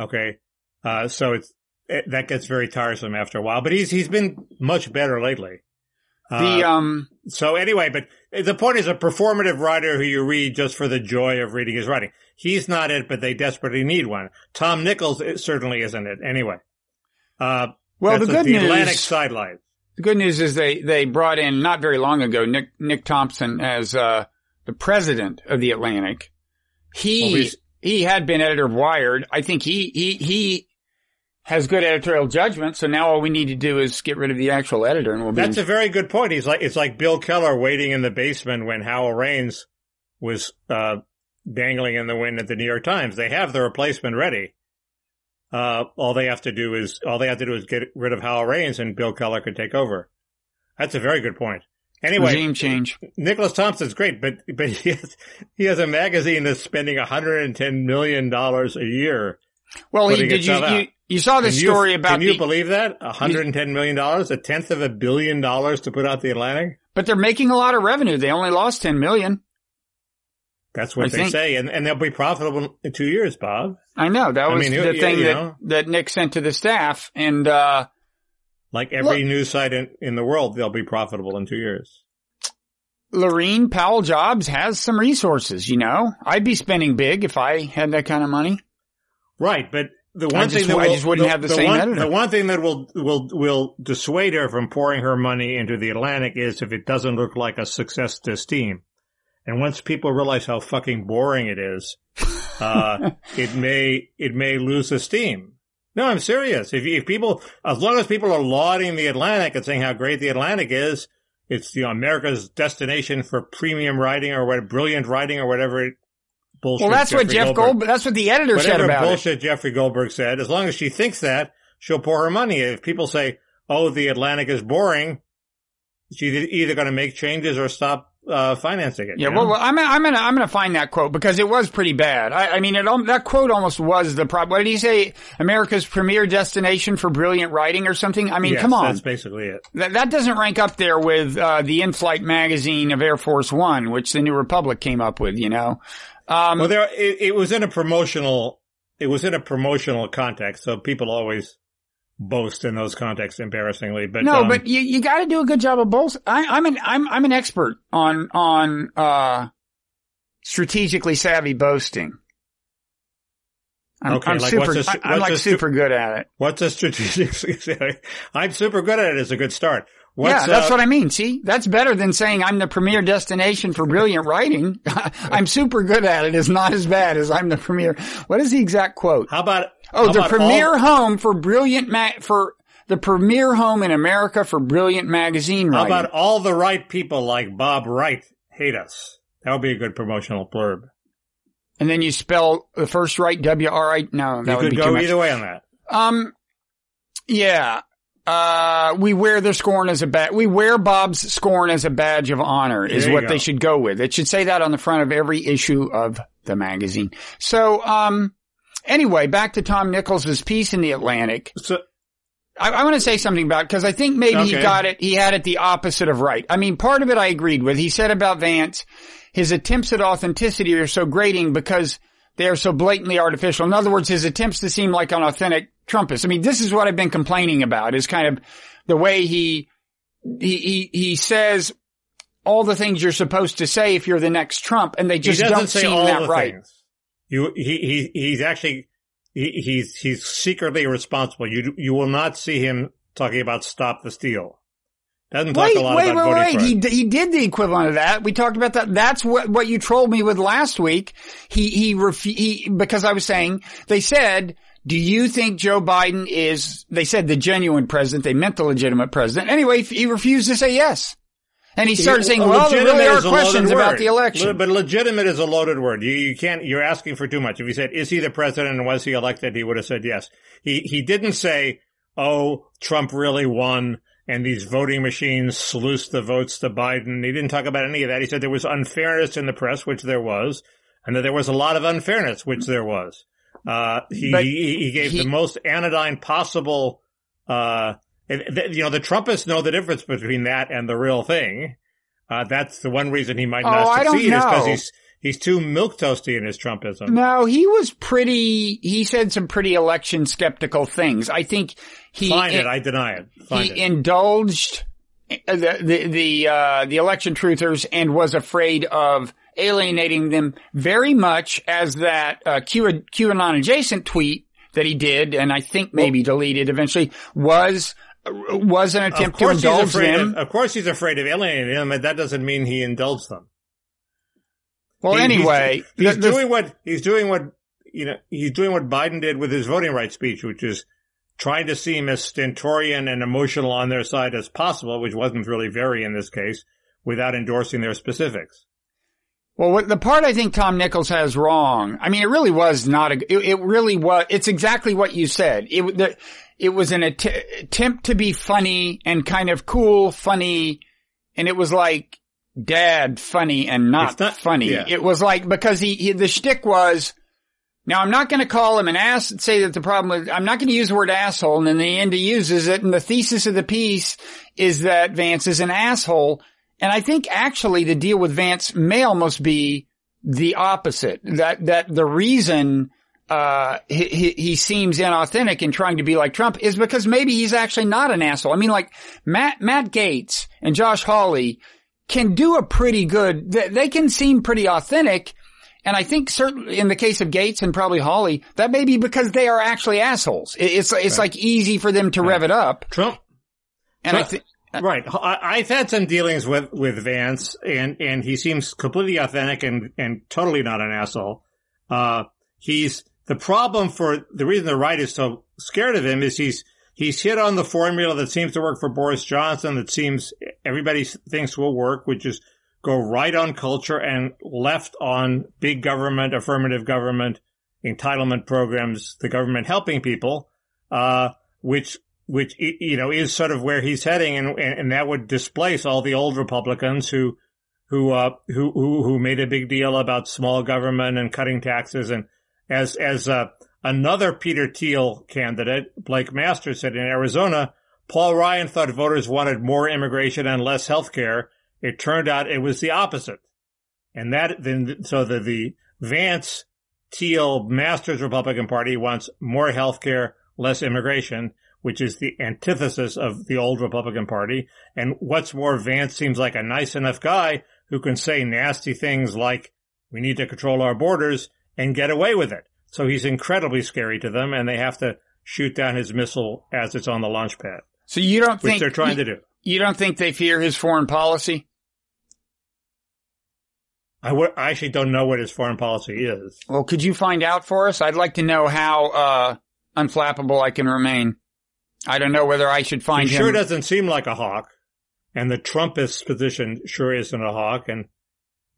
Okay. Uh, so it's, it, that gets very tiresome after a while, but he's, he's been much better lately. The Uh, um so anyway, but the point is a performative writer who you read just for the joy of reading his writing. He's not it, but they desperately need one. Tom Nichols it certainly isn't it anyway. Uh, well the good the news Atlantic sidelight. the good news is they they brought in not very long ago Nick Nick Thompson as uh the president of the Atlantic. He Well, he had been editor of Wired. I think he he he has good editorial judgment. So now all we need to do is get rid of the actual editor, and we'll be. That's a very good point. He's like it's like Bill Keller waiting in the basement when Howell Raines was uh, dangling in the wind at the New York Times. They have the replacement ready. Uh, all they have to do is all they have to do is get rid of Howell Raines, and Bill Keller could take over. That's a very good point. Anyway, regime change. Nicholas Thompson's great, but but he has he has a magazine that's spending 110 million dollars a year. Well, he did. You, you. You saw Can you- story about Can you the, believe that? 110 million dollars, a tenth of a billion dollars to put out the Atlantic. but they're making a lot of revenue. They only lost ten million. That's what I they think- say, and, and they'll be profitable in two years, Bob. I know that I was mean, the thing that know. that Nick sent to the staff, and uh like every Look- news site in, in the world, they'll be profitable in two years. Laurene Powell Jobs has some resources, you know. I'd be spending big if I had that kind of money. Right, but the one just- thing that I will, just wouldn't have the same one, editor. The one thing that will will will dissuade her from pouring her money into the Atlantic is if it doesn't look like a succès d'estime. And once people realize how fucking boring it is, uh, it may it may lose esteem. No, I'm serious. If if people, as long as people are lauding the Atlantic and saying how great the Atlantic is, it's you know America's destination for premium writing or what brilliant writing or whatever. It, bullshit Well, that's what Jeff Goldberg- Goldberg, that's what the editor said Whatever about it. bullshit Jeffrey Goldberg said, as long as she thinks that, she'll pour her money. If people say, "Oh, the Atlantic is boring," she's either going to make changes or stop uh, financing it. Yeah, you well, well, I'm I'm gonna I'm gonna find that quote because it was pretty bad. I, I mean, it that quote almost was the problem. What did he say? America's premier destination for brilliant writing or something? I mean, Yes, come on, that's basically it. that that doesn't rank up there with uh, the in-flight magazine of Air Force One, which the New Republic came up with. You know, um, Well, there it, it was in a promotional. It was in a promotional context, so people always boast in those contexts embarrassingly. But no, um, but you you got to do a good job of both. I, I'm an I'm I'm an expert on on uh, strategically savvy boasting. I'm, Okay, I'm like super. what's a- I- I'm what's like super good at it. what's a strategic? Savvy? I'm super good at it. Is a good start. What's, yeah, that's uh, what I mean. See, that's better than saying I'm the premier destination for brilliant writing. I'm super good at it is not as bad as I'm the premier. What is the exact quote? How about Oh, how the premier all- home for brilliant ma- for the premier home in America for brilliant magazine How about all the right people like Bob Wright hate us? That would be a good promotional blurb. and then you spell the first right W R I. No, that You would could be go too much. either way on that. Um, yeah. Uh, we wear their scorn as a badge. We wear Bob's scorn as a badge of honor is what go. they should go with. It should say that on the front of every issue of the magazine. So, um, anyway, back to Tom Nichols' piece in the Atlantic. So, I, I want to say something about because I think maybe he got it. He had it the opposite of right. I mean, part of it I agreed with. He said about Vance, his attempts at authenticity are so grating because they are so blatantly artificial. In other words, his attempts to seem like an authentic Trumpist. I mean, this is what I've been complaining about is kind of the way he, he, he, he says all the things you're supposed to say if you're the next Trump and they just don't seem that right. You, he, he, he's actually, he, he's, he's secretly responsible. You, you will not see him talking about stop the steal. Doesn't talk Wait, a lot wait, about wait, voting wait. He, he did the equivalent of that. We talked about that. That's what, what you trolled me with last week. He, he, refu- he, because I was saying, they said, do you think Joe Biden is, they said the genuine president, they meant the legitimate president. Anyway, he refused to say yes. And he started saying, well, there legitimate really are is a loaded questions about the election. But legitimate is a loaded word. You, you can't, you're asking for too much. If he said, is he the president and was he elected? He would have said yes. He, he didn't say, oh, Trump really won and these voting machines sluiced the votes to Biden. He didn't talk about any of that. He said there was unfairness in the press, which there was, and that there was a lot of unfairness, which there was. Uh, he, he, he gave he- the most anodyne possible, uh, and th- you know, the Trumpists know the difference between that and the real thing. Uh, that's the one reason he might Oh, not don't succeed is because he's he's too milk toasty in his Trumpism. No, he was pretty, he said some pretty election skeptical things. I think he, Find it. I deny it. Find he it. indulged the the the, uh, the election truthers and was afraid of alienating them very much as that uh, Q, QAnon adjacent tweet that he did, and I think maybe deleted eventually was was an attempt to indulge them. Of, of course, he's afraid of alienating them, but that doesn't mean he indulged them. well, He- anyway, he's, the- doing what he's doing what you know he's doing what Biden did with his voting rights speech, which is trying to seem as stentorian and emotional on their side as possible, which wasn't really very in this case, without endorsing their specifics. Well, what, the part I think Tom Nichols has wrong. I mean, it really was not a. It, it really was. It's exactly what you said. It the, it was an att- attempt to be funny and kind of cool, funny, and it was like dad funny and not, not- funny. yeah. It was like because he, he the shtick was. Now I'm not going to call him an ass and say that the problem is I'm not going to use the word asshole and in the end he uses it and the thesis of the piece is that Vance is an asshole and I think actually the deal with Vance may almost be the opposite. That, that the reason, uh, he, he, he seems inauthentic in trying to be like Trump is because maybe he's actually not an asshole. I mean, like Matt, Matt Gaetz and Josh Hawley can do a pretty good, they, they can seem pretty authentic. And I think certainly in the case of Gaetz and probably Hawley, that may be because they are actually assholes. It, it's, it's Right. like easy for them to rev it up. Trump, And I think, right. I, I've had some dealings with, with Vance and, and he seems completely authentic and, and totally not an asshole. Uh, he's the problem for the reason the right is so scared of him is he's, he's hit on the formula that seems to work for Boris Johnson that seems everybody thinks will work, which is go right on culture and left on big government, affirmative government, entitlement programs, the government helping people, uh, which, which, you know, is sort of where he's heading. And, and, that would displace all the old Republicans who, who, uh, who, who made a big deal about small government and cutting taxes. And as, as, uh, another Peter Thiel candidate, Blake Masters said in Arizona, Paul Ryan thought voters wanted more immigration and less health care. It turned out it was the opposite. And that then, so the, the Vance Thiel Masters Republican Party wants more health care, less immigration, which is the antithesis of the old Republican Party. And what's more, Vance seems like a nice enough guy who can say nasty things like, we need to control our borders and get away with it. So he's incredibly scary to them and they have to shoot down his missile as it's on the launch pad, so you don't think, they're trying to do. you don't think they fear his foreign policy? I w- I actually don't know what his foreign policy is. Well, could you find out for us? I'd like to know how, uh, unflappable I can remain. I don't know whether I should find he him. sure doesn't seem like a hawk. And the Trumpist position sure isn't a hawk and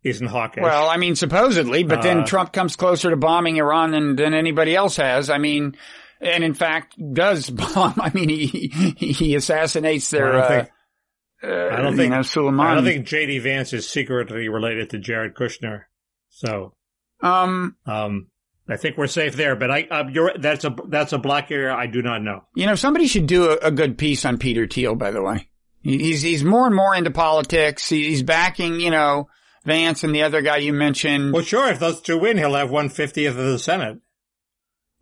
isn't hawkish. Well, I mean, supposedly, but then Uh, Trump comes closer to bombing Iran than, than anybody else has. I mean, and in fact does bomb. I mean, he, he, assassinates their, I don't uh, think- uh, I don't think- know, Soleimani. I don't think JD Vance is secretly related to Jared Kushner. So, um, um, I think we're safe there, but I, uh, you're, that's a, that's a black area I do not know. you know, somebody should do a, a good piece on Peter Thiel, by the way. He's, he's more and more into politics. He's backing, you know, Vance and the other guy you mentioned. Well, sure, if those two win, he'll have one fiftieth of the Senate. on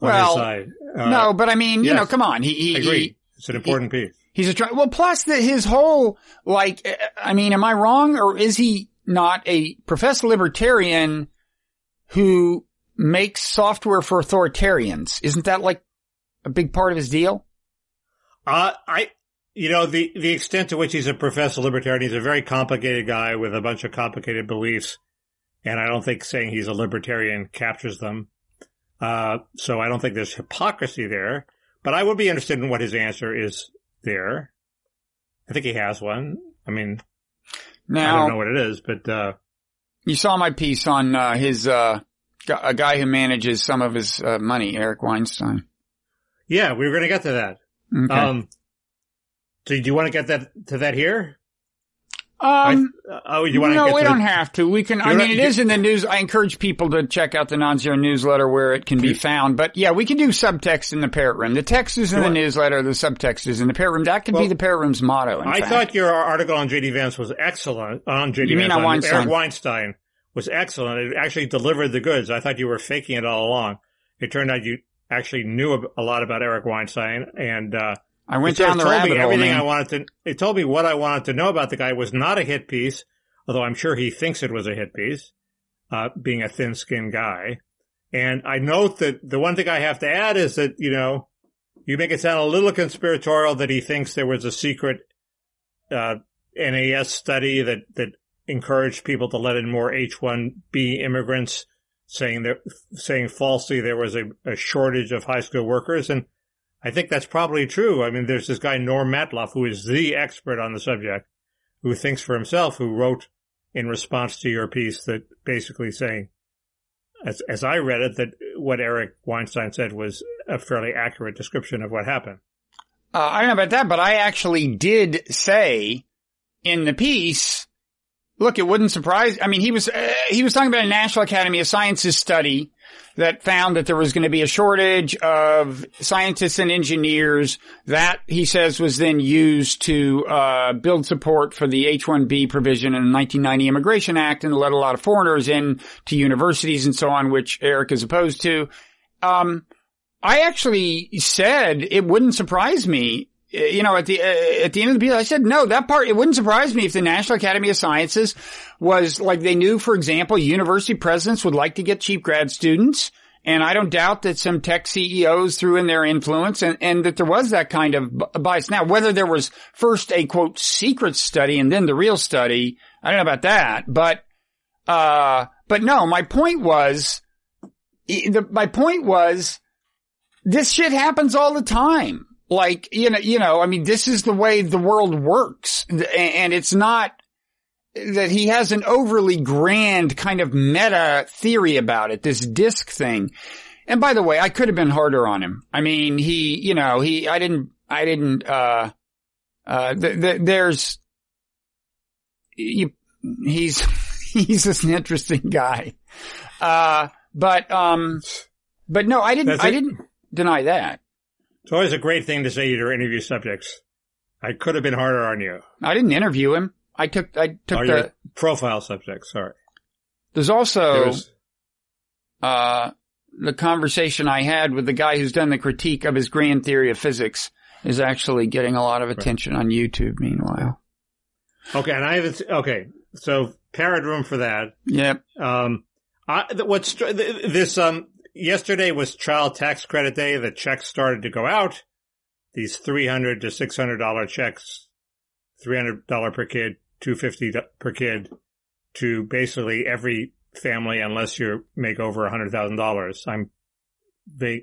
Well, his side. Uh, no, but I mean, you know, come on. He, he, I he, agree. It's an important piece. He's a try. Well, plus that his whole like, uh, I mean, am I wrong or is he not a professed libertarian who makes software for authoritarians? Isn't that like a big part of his deal? Uh, I, you know, the, the extent to which he's a professed libertarian, he's a very complicated guy with a bunch of complicated beliefs. And I don't think saying he's a libertarian captures them. Uh, so I don't think there's hypocrisy there, but I would be interested in what his answer is there. I think he has one. I mean, I don't know what it is, but, uh, you saw my piece on uh, his uh, a guy who manages some of his uh, money, Eric Weinstein. yeah, we were going to get to that. Okay. Um, so do you want to get that to that here? Um, I, oh, you want to no, get we to don't have to. We can. I mean, not- it is in the news. I encourage people to check out the non-zero newsletter where it can be found. But yeah, we can do subtext in the parrot room. The text is in the newsletter. The subtext is in the parrot room. That could be the parrot room's motto. I fact. thought your article on JD Vance was excellent. On JD You mean Vance, on Weinstein? Eric Weinstein was excellent. It actually delivered the goods. I thought you were faking it all along. It turned out you actually knew a- a lot about Eric Weinstein, and uh, I went down the told rabbit me hole. everything man. I wanted to. It told me what I wanted to know about the guy. Was not a hit piece, although I'm sure he thinks it was a hit piece, uh, being a thin-skinned guy. And I note that the one thing I have to add is that you know you make it sound a little conspiratorial that he thinks there was a secret uh, NAS study that that encouraged people to let in more H-1B immigrants, saying that saying falsely there was a, a shortage of high school workers, and I think that's probably true. I mean, there's this guy Norm Matloff who is the expert on the subject, who thinks for himself, who wrote in response to your piece that basically saying, as as I read it, that what Eric Weinstein said was a fairly accurate description of what happened. Uh, I don't know about that, but I actually did say in the piece, look, it wouldn't surprise, I mean, he was, uh, he was talking about a National Academy of Sciences study that found that there was going to be a shortage of scientists and engineers that he says was then used to, uh, build support for the H-1B provision in the 1990 Immigration Act and let a lot of foreigners in to universities and so on, which Eric is opposed to. um, I actually said it wouldn't surprise me. You know, at the uh, at the end of the piece, I said no. That part it wouldn't surprise me if the National Academy of Sciences was like they knew, for example, university presidents would like to get cheap grad students. And I don't doubt that some tech CEOs threw in their influence and, and that there was that kind of bias. Now, whether there was first a quote secret study and then the real study, I don't know about that, but, uh, but no, my point was, the, my point was, this shit happens all the time. Like, you know, you know, I mean, this is the way the world works and it's not, that he has an overly grand kind of meta theory about it, this disc thing. And by the way, I could have been harder on him. I mean, he, you know, he, I didn't, I didn't, uh, uh, th- th- there's, you, he's, he's just an interesting guy. Uh, but, um, but no, I didn't, I didn't deny that. It's always a great thing to say to your interview subjects. I could have been harder on you. I didn't interview him. I took, I took oh, the profile subject. Sorry. There's also, There was- uh, the conversation I had with the guy who's done the critique of his grand theory of physics is actually getting a lot of attention on YouTube meanwhile. okay, and I haven't. okay. So parrot room for that. Yep. Um, I, what's this? Um, yesterday was child tax credit day. The checks started to go out. These three hundred to six hundred dollar checks, three hundred dollar per kid, two fifty per kid, to basically every family unless you make over a hundred thousand dollars. I'm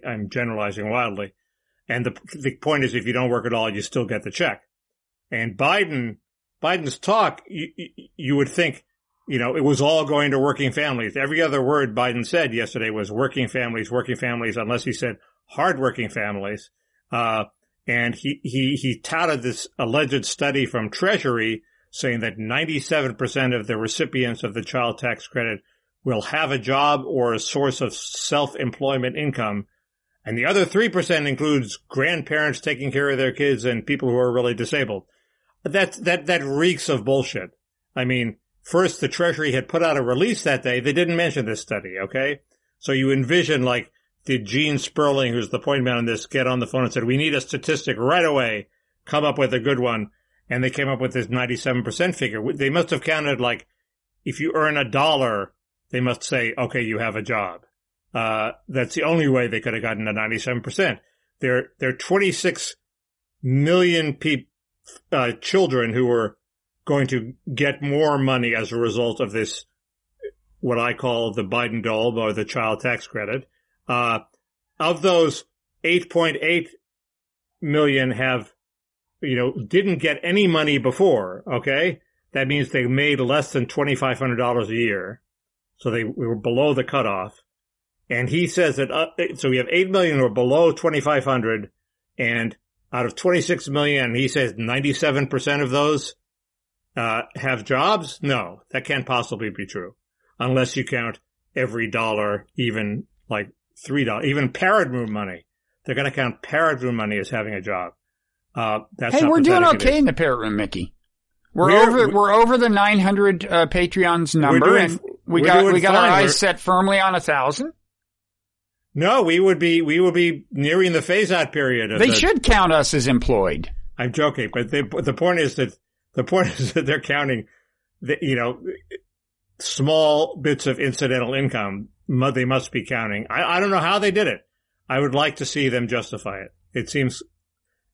I'm generalizing wildly, and the the point is, if you don't work at all, you still get the check. And Biden, Biden's talk, you, you would think you know, it was all going to working families. Every other word Biden said yesterday was working families, working families, unless he said hardworking families. Uh, and he, he, he touted this alleged study from Treasury saying that 97% of the recipients of the child tax credit will have a job or a source of self-employment income. And the other 3% includes grandparents taking care of their kids and people who are really disabled. That, that, that reeks of bullshit. I mean, First, the Treasury had put out a release that day. They didn't mention this study, okay? So you envision like, did Gene Sperling, who's the point man on this, get on the phone and said, we need a statistic right away, come up with a good one. And they came up with this 97% figure. They must have counted like, if you earn a dollar, they must say, okay, you have a job. Uh, that's the only way they could have gotten to 97%. There, there are 26 million people, uh, children who were going to get more money as a result of this, what I call the Biden dole or the child tax credit. Uh, of those 8.8 million have, you know, didn't get any money before. Okay. That means they made less than $2,500 a year. So they we were below the cutoff. And he says that, uh, so we have 8 million who are below 2,500 and out of 26 million, he says 97% of those uh, have jobs? No, that can't possibly be true. Unless you count every dollar, even like three dollars, even parrot room money. They're going to count parrot room money as having a job. Uh, that's Hey, we're doing okay in the parrot room, Mickey. We're, We're- over we're over the 900 uh, Patreons number, doing- and we got we got our eyes We're- set firmly on a thousand. No, we would be we would be nearing the phase out period. Of They the- should count us as employed. I'm joking, but they, the point is that the point is that they're counting, the, you know, small bits of incidental income. They must be counting. I, I don't know how they did it. I would like to see them justify it. It seems,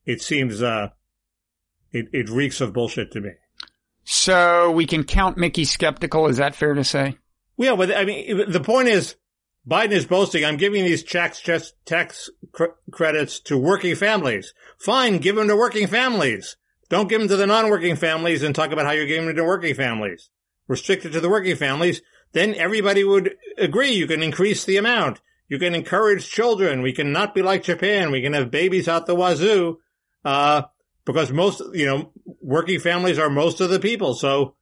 it seems, uh, it, it reeks of bullshit to me. So we can count Mickey skeptical. Is that fair to say? Yeah, but I mean, the point is, Biden is boasting, I'm giving these checks, just tax cr- credits to working families. Fine, give them to working families. Don't give them to the non-working families and talk about how you're giving them to working families. Restrict it to the working families. Then everybody would agree you can increase the amount. You can encourage children. We can not be like Japan. We can have babies out the wazoo. Uh, because most, you know, working families are most of the people. So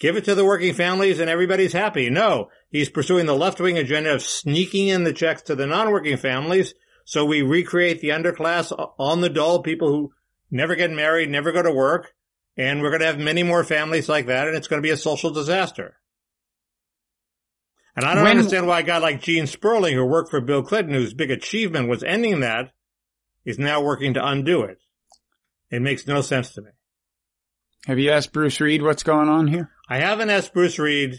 give it to the working families and everybody's happy. No, he's pursuing the left wing agenda of sneaking in the checks to the non-working families. So we recreate the underclass on the dole, people who never get married, never go to work. And we're going to have many more families like that. And it's going to be a social disaster. And I don't When- understand why a guy like Gene Sperling, who worked for Bill Clinton, whose big achievement was ending that, is now working to undo it. It makes no sense to me. Have you asked Bruce Reed what's going on here? I haven't asked Bruce Reed.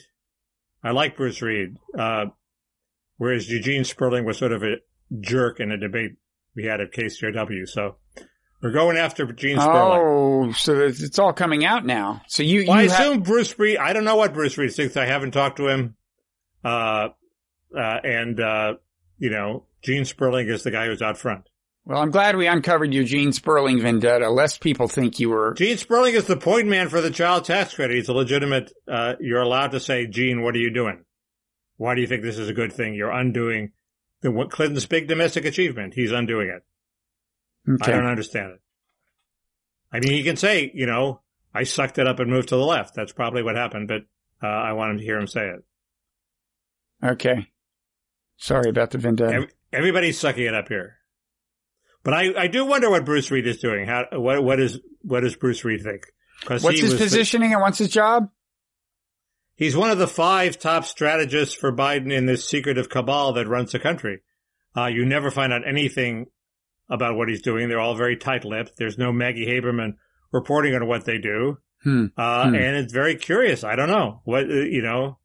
I like Bruce Reed. Uh, whereas Eugene Sperling was sort of a jerk in a debate we had at KCRW. So we're going after Gene Sperling. Oh, so it's all coming out now. So you, Well, I ha- assume Bruce Reed. I don't know what Bruce Reed thinks. I haven't talked to him. Uh, uh, and uh, you know, Gene Sperling is the guy who's out front. well, I'm glad we uncovered Eugene Sperling vendetta, lest people think you were. Gene Sperling is the point man for the child tax credit. He's a legitimate. Uh, you're allowed to say, Gene, what are you doing? Why do you think this is a good thing? You're undoing the what Clinton's big domestic achievement. He's undoing it. I don't understand it. I mean, he can say, you know, I sucked it up and moved to the left. That's probably what happened, but uh, I wanted to hear him say it. Okay. Sorry about the vendetta. Ev- Everybody's sucking it up here. But I, I do wonder what Bruce Reed is doing. How what what is what does Bruce Reed think? What's his positioning and what's his job? he's one of the five top strategists for Biden in this secretive cabal that runs the country. Uh, you never find out anything about what he's doing. They're all very tight-lipped. There's no Maggie Haberman reporting on what they do. Hmm. Uh, Hmm. and it's very curious. I don't know what, uh, you know,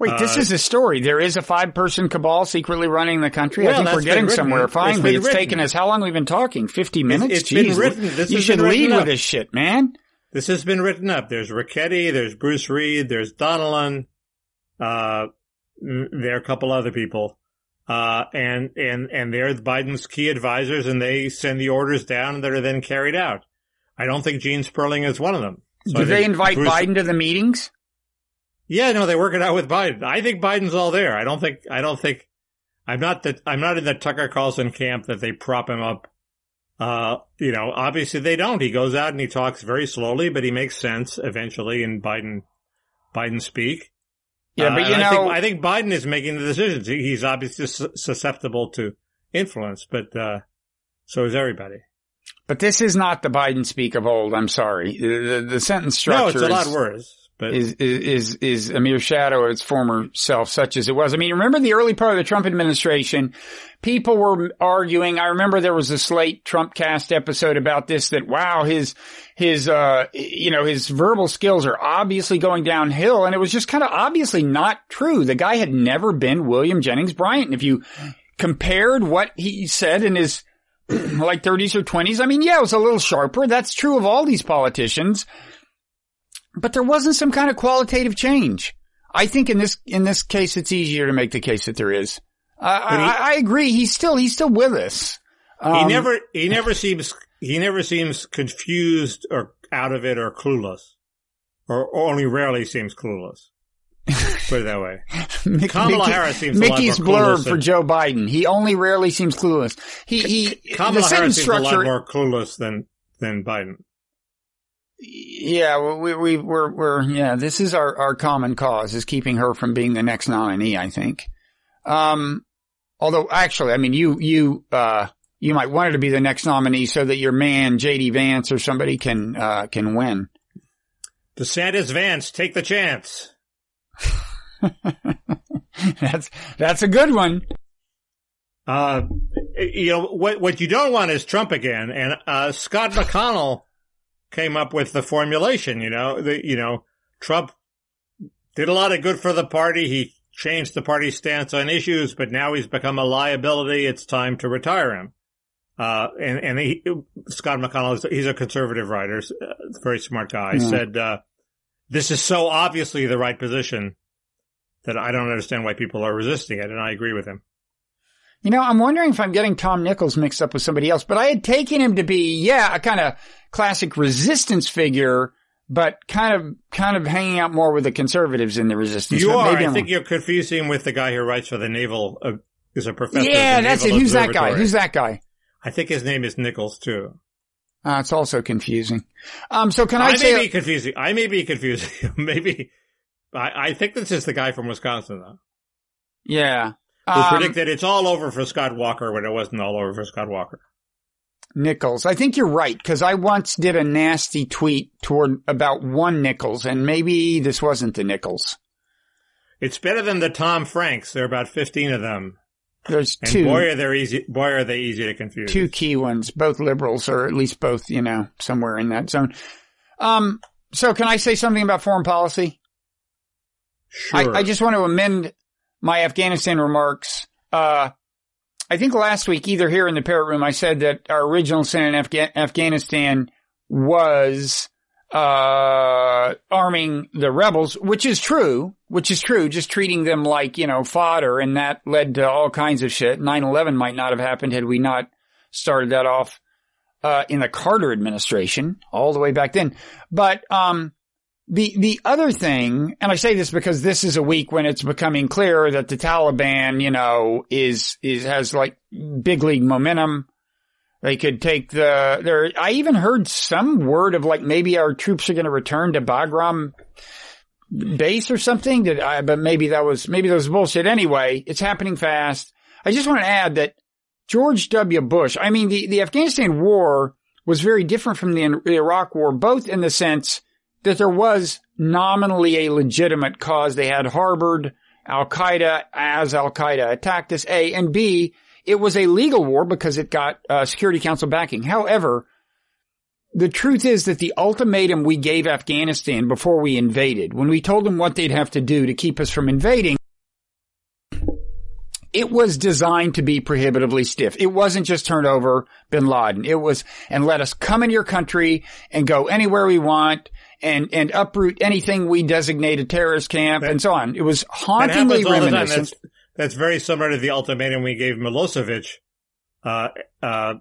Wait, this Uh, is a story. There is a five-person cabal secretly running the country. I Well, think we're getting somewhere. It's Finally, it's, written. taken us how long? We've been talking? Fifty minutes. it's been written. This you should lead written with this shit, man. this has been written up. There's Ricchetti, there's Bruce Reed, there's Donilon, uh, there are a couple other people. Uh, and, and, and they're Biden's key advisors and they send the orders down that are then carried out. I don't think Gene Sperling is one of them. So Do they invite Bruce- Biden to the meetings? Yeah, no, they work it out with Biden. I think Biden's all there. I don't think, I don't think, I'm not that, I'm not in the Tucker Carlson camp that they prop him up. Uh, you know, obviously they don't. He goes out and he talks very slowly, but he makes sense eventually in Biden, Biden speak. Yeah, Uh, but you and know, I think, I think Biden is making the decisions. He's obviously susceptible to influence, but, uh, so is everybody. but this is not the Biden speak of old. I'm sorry. The, the, the sentence structure No, it's a is, lot worse, but is, is, is, a mere shadow of its former self, such as it was. I mean, remember the early part of the Trump administration? People were arguing. I remember there was a Slate Trumpcast episode about this that, wow, his, his, uh, you know, his verbal skills are obviously going downhill. And it was just kind of obviously not true. The guy had never been William Jennings Bryan. And if you compared what he said in his like 30s or 20s, I mean, yeah, it was a little sharper. That's true of all these politicians but there wasn't some kind of qualitative change. I think in this in this case, it's easier to make the case that there is. I, he- I, agree. He's still he's still with us. he Um, never, he never seems, he never seems confused or out of it or clueless. Or, only rarely seems clueless. Put it that way. Mick- Kamala Mickey- Harris seems a lot Mickey's more blurb clueless for than- Joe Biden. He only rarely seems clueless. He he Kamala the Harris seems a lot more clueless than, than Biden. Yeah, we we we're we're yeah. This is our our common cause is keeping her from being the next nominee. I think. Um, although actually, I mean, you you uh you might want her to be the next nominee so that your man JD Vance or somebody can uh can win. DeSantis Vance, take the chance. that's that's a good one. Uh, you know, what, what you don't want is Trump again. And, uh, Scott McConnell came up with the formulation, you know, the, you know, Trump did a lot of good for the party. He changed the party's stance on issues, but now he's become a liability. It's time to retire him. Uh, and, and he, Scott McConnell he's a conservative writer, uh, very smart guy, Yeah. said, uh, this is so obviously the right position that I don't understand why people are resisting it. And I agree with him. You know, I'm wondering if I'm getting Tom Nichols mixed up with somebody else, but I had taken him to be, yeah, a kind of classic resistance figure, but kind of, kind of hanging out more with the conservatives in the resistance. You But are. I I'm think wrong. you're confusing him with the guy who writes for the Naval, uh, is a professor. Yeah, that's it. Who's that guy? Who's that guy? I think his name is Nichols too. Uh, it's also confusing. Um, so can I, I, say, may be confusing. I may be confusing. Maybe. I, I think this is the guy from Wisconsin though, yeah, who um, predicted it's all over for Scott Walker when it wasn't all over for Scott Walker. Nichols. I think you're right because I once did a nasty tweet toward about one Nichols, and maybe this wasn't the Nichols. It's better than the Tom Franks. There are about 15 of them. There's And two, boy, are they easy, boy, are they easy to confuse. two key ones, both liberals or at least both, you know, somewhere in that zone. Um, so can I say something about foreign policy? Sure. I, I just want to amend my Afghanistan remarks. Uh, I think last week, either here in the parrot room, I said that our original sin in Afga- Afghanistan was, uh, arming the rebels, which is true, which is true, just treating them like, you know, fodder. And that led to all kinds of shit. 9-11 might not have happened had we not started that off, uh, in the Carter administration all the way back then. But, um, the, the other thing, and I say this because this is a week when it's becoming clear that the Taliban, you know, is, is, has like big league momentum. They could take the, there, I even heard some word of like maybe our troops are going to return to Bagram base or something that I, but maybe that was, maybe that was bullshit anyway. It's happening fast. I just want to add that George W. Bush, I mean, the, the Afghanistan war was very different from the, the Iraq war, both in the sense that there was nominally a legitimate cause. They had harbored Al Qaeda as Al Qaeda attacked us, A, and B, it was a legal war because it got uh, Security Council backing. However, the truth is that the ultimatum we gave Afghanistan before we invaded, when we told them what they'd have to do to keep us from invading, it was designed to be prohibitively stiff. It wasn't just turn over bin Laden. It was, and let us come in your country and go anywhere we want and, and uproot anything we designate a terrorist camp and so on. It was That hauntingly happens all the time. reminiscent. That's, that's very similar to the ultimatum we gave Milosevic, uh, uh,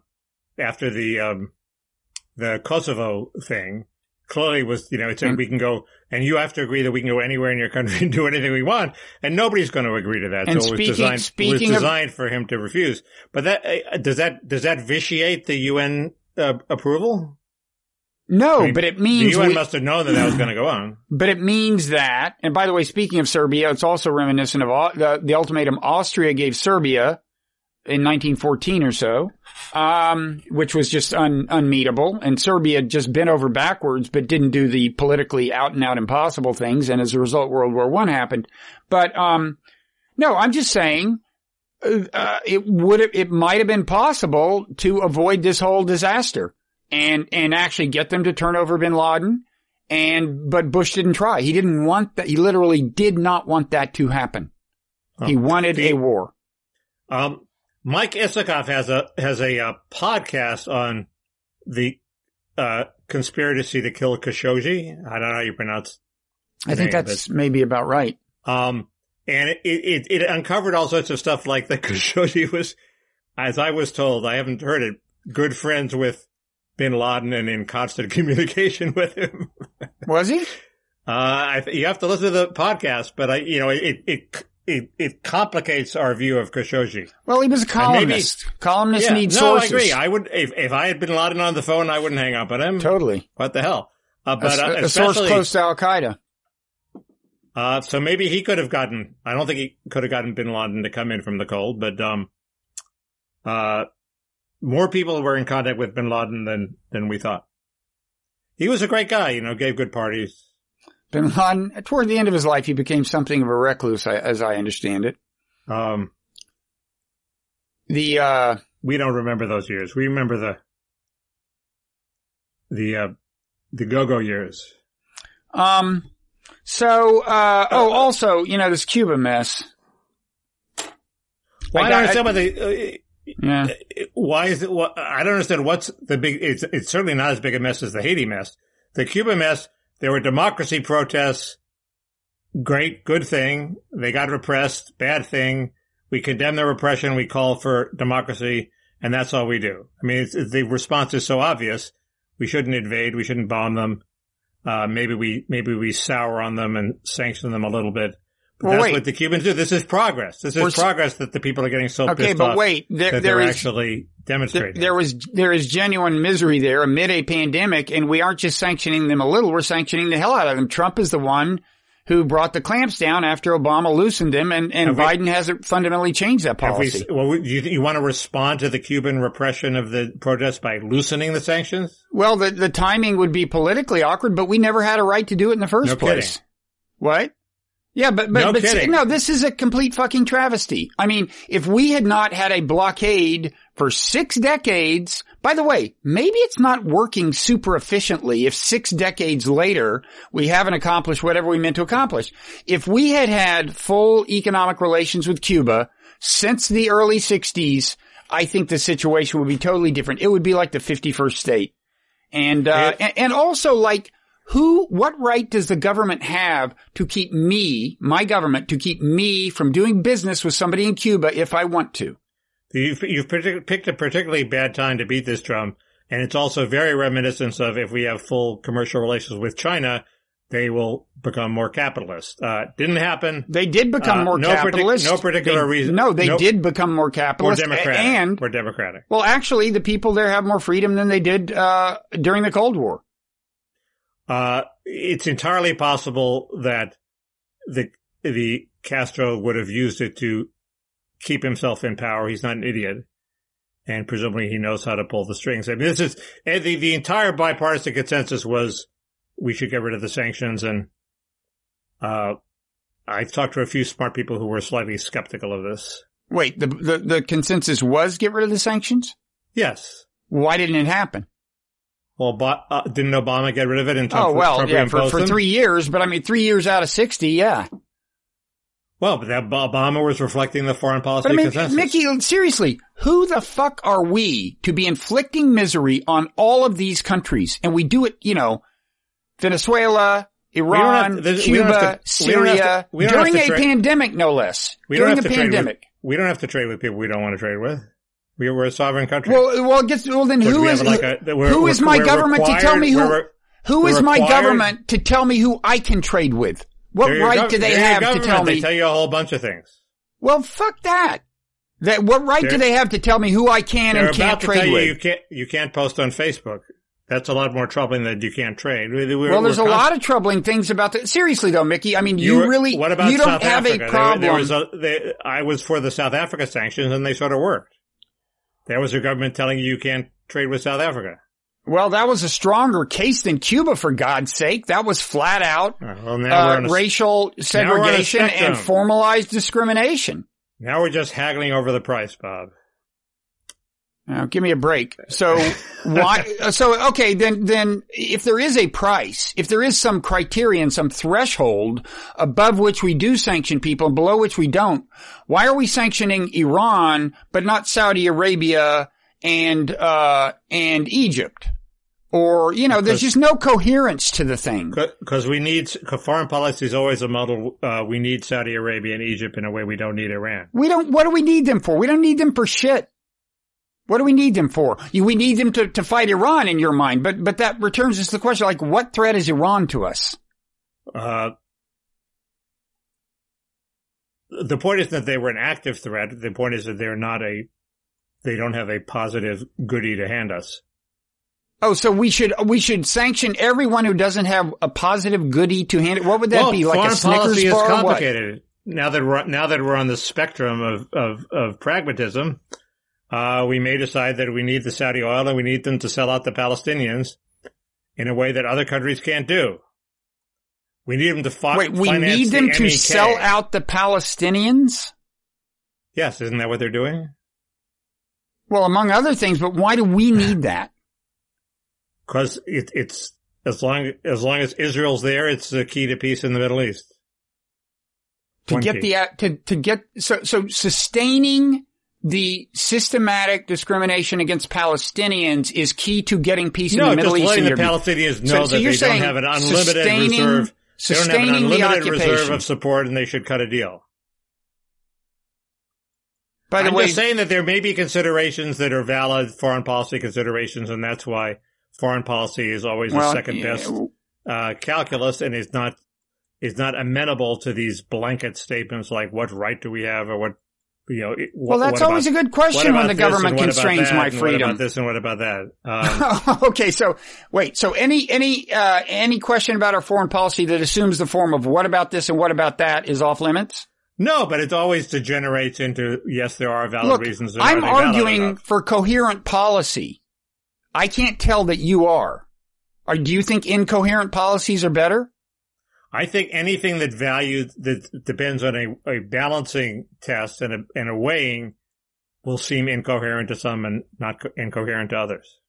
after the, um, the Kosovo thing. Clearly was, you know, it said Mm. we can go, and you have to agree that we can go anywhere in your country and do anything we want, and nobody's going to agree to that. And so it was speaking- designed, speaking it of- was designed for him to refuse. But that, uh, does that, does that vitiate the UN, uh, approval? No, I mean, but it means The UN we- must have known that that was going to go on. But it means that, and by the way, speaking of Serbia, it's also reminiscent of the, the ultimatum Austria gave Serbia in 1914 or so, um, which was just un, unmeetable. And Serbia just bent over backwards, but didn't do the politically out and out impossible things. And as a result, World War One happened. But, um, no, I'm just saying, uh, it would it might have been possible to avoid this whole disaster and, and actually get them to turn over bin Laden. And, but Bush didn't try. He didn't want that. He literally did not want that to happen. He Oh. wanted The- a war. Um, Mike Isikoff has a has a uh, podcast on the uh, conspiracy to kill Khashoggi. I don't know how you pronounce. I think that's maybe about right. Um, and it, it it uncovered all sorts of stuff like that Khashoggi was, as I was told, I haven't heard it, good friends with Bin Laden and in constant communication with him. Was he? Uh, I th- you have to listen to the podcast, but I, you know, it it it, it complicates our view of Khashoggi. Well, he was a maybe- columnist. Columnists need no, sources. No, I agree. I would if if I had Bin Laden on the phone, I wouldn't hang up on him. totally. What the hell? Uh, A, but uh, a source especially, close to Al Qaeda. uh, so maybe he could have gotten. I don't think he could have gotten Bin Laden to come in from the cold, but um, uh, more people were in contact with Bin Laden than than we thought. He was a great guy, you know, gave good parties. Bin Laden, toward the end of his life, he became something of a recluse, as I understand it. Um, The, uh, we don't remember those years. We remember the the uh, the go-go years. um, so, uh, oh, also, you know, this Cuba mess. Well, I, I don't understand why they. Yeah. Why is it? What, I don't understand what's the big. It's it's certainly not as big a mess as the Haiti mess. The Cuba mess. There were democracy protests. Great, good thing. They got repressed. Bad thing. We condemn the repression. We call for democracy, and that's all we do. I mean, the response is so obvious. We shouldn't invade. We shouldn't bomb them. Uh, maybe we maybe we sour on them and sanction them a little bit. But that's wait. what the Cubans do. This is progress. This is We're progress that the people are getting so Okay, pissed but off wait, there, that there they're is, actually there, demonstrating. there was, there is genuine misery there amid a pandemic, and we aren't just sanctioning them a little, we're sanctioning the hell out of them. Trump is the one who brought the clamps down after Obama loosened them, and, and Have we- Biden hasn't fundamentally changed that Have we, policy. well, you, you want to respond to the Cuban repression of the protests by loosening the sanctions? Well, the, the timing would be politically awkward, but we never had a right to do it in the first No place. kidding. What? Yeah, but but, No but kidding. no, this is a complete fucking travesty. I mean, if we had not had a blockade for six decades, by the way, maybe it's not working super efficiently if six decades later we haven't accomplished whatever we meant to accomplish. If we had had full economic relations with Cuba since the early 60s, I think the situation would be totally different. It would be like the 51st state. And, uh, and, and also like, who, what right does the government have to keep me, my government, to keep me from doing business with somebody in Cuba if I want to? You've, you've partic- picked a particularly bad time to beat this drum, and it's also very reminiscent of if we have full commercial relations with China, they will become more capitalist. Uh, didn't happen. They did become Uh, more no partic- capitalist. no particular They- reason- No, they no- did become more capitalist. More democratic. And, more democratic. well, actually, the people there have more freedom than they did, uh, during the Cold War. Uh, it's entirely possible that the the Castro would have used it to keep himself in power. He's not an idiot, and presumably he knows how to pull the strings. I mean, this is and the the entire bipartisan consensus was we should get rid of the sanctions, and uh, I've talked to a few smart people who were slightly skeptical of this. Wait, the, the, the consensus was get rid of the sanctions? Yes. Why didn't it happen? Well, Bo- uh, didn't Obama get rid of it? And Trump, oh, well, Trump yeah, for, for three years, but I mean, three years out of 60, yeah. Well, but that Obama was reflecting the foreign policy But I mean, consensus. Mickey, seriously, who the fuck are we to be inflicting misery on all of these countries? And we do it, you know, Venezuela, Iran, Cuba, to- to- Syria, have during a tra- pandemic, no less. We don't during have a to trade with- pandemic. We don't have to trade with people we don't want to trade with. We, we're a sovereign country. Well, well, it gets, well then who is, like a- who is my government to tell me who, we're is my government to tell me who I can trade with? What right gov- do they have to tell me? They tell you a whole bunch of things. Well, fuck that. That what right do They're- they have to tell me who I can and can't about to tell trade you with? you can't you can't post on Facebook. That's a lot more troubling than you can't trade. We- we're- well, there's a lot of troubling things about that. Seriously though, Mickey, I mean, you, were- really, What about you don't South have Africa? a There- problem. There, was a, they, I was for the South Africa sanctions, and they sort of worked. There was your government telling you you can't trade with South Africa. well, that was a stronger case than Cuba, for God's sake. That was flat out Uh, Well, uh, a, racial we're on a segregation and formalized discrimination. now we're just haggling over the price, Bob. Now, give me a break. So why, so okay, then, then if there is a price, if there is some criterion, some threshold above which we do sanction people and below which we don't, why are we sanctioning Iran, but not Saudi Arabia and, uh, and Egypt? Or, you know, there's just no coherence to the thing. Because we need foreign policy is always a model. Uh, we need Saudi Arabia and Egypt in a way we don't need Iran. We don't, what do we need them for? We don't need them for shit. What do we need them for? We need them to, to fight Iran in your mind, but, but that returns us to the question, like, what threat is Iran to us? Uh, the point isn't that they were an active threat. The point is that they're not a. They don't have a positive goodie to hand us. Oh, so we should, we should sanction everyone who doesn't have a positive goodie to hand. What would that well, be? Like a Snickers policy is bar? what? complicated. Now that we're now that we're on the spectrum of of, of pragmatism, uh, we may decide that we need the Saudi oil and we need them to sell out the Palestinians in a way that other countries can't do. We need them to fi- Wait, we need them the to MEK. sell out the Palestinians? Yes, isn't that what they're doing? Well, among other things, but why do we need that? Because it, it's as long as long as Israel's there, it's the key to peace in the Middle East. to One get key. the to to get so so sustaining the systematic discrimination against Palestinians is key to getting peace in the Middle just East. letting the. Palestinians know So- so that you're they saying don't have an unlimited reserve. They don't have an unlimited reserve of support, and they should cut a deal. By the I'm way, just saying that there may be considerations that are valid foreign policy considerations, and that's why foreign policy is always well, the second best uh, calculus, and is not is not amenable to these blanket statements like "what right do we have" or "what you know." it- Well, that's what always about- a good question when the government constrains my freedom. about this and what about that? Um, okay, so wait, so any any uh, any question about our foreign policy that assumes the form of what about this and what about that is off limits? no, but it always degenerates into yes, there are valid Look, reasons. I'm are arguing for coherent policy. I can't tell that you are. Or do you think incoherent policies are better? I think anything that values that depends on a, a balancing test and a, and a weighing will seem incoherent to some and not co- incoherent to others.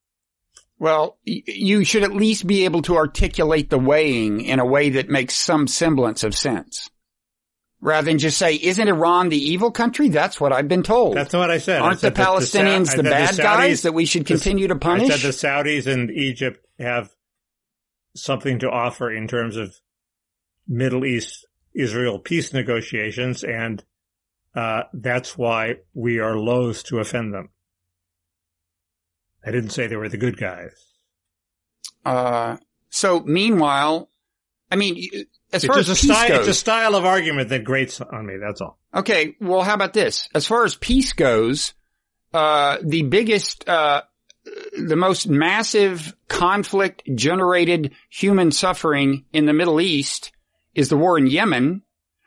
Well, y- you should at least be able to articulate the weighing in a way that makes some semblance of sense. Rather than just say, isn't Iran the evil country? That's what I've been told. That's what I said. Aren't the said that Palestinians Sa- the bad Saudis- guys that we should the- continue to punish? I said the Saudis and Egypt have something to offer in terms of Middle East Israel peace negotiations, and uh, that's why we are loath to offend them. I didn't say they were the good guys. Uh, so meanwhile, I mean, as It's far as just peace style. goes, It's a style of argument that grates on me. That's all. okay, well, how about this? As far as peace goes, uh, the biggest, uh, the most massive conflict generated human suffering in the Middle East is the war in Yemen,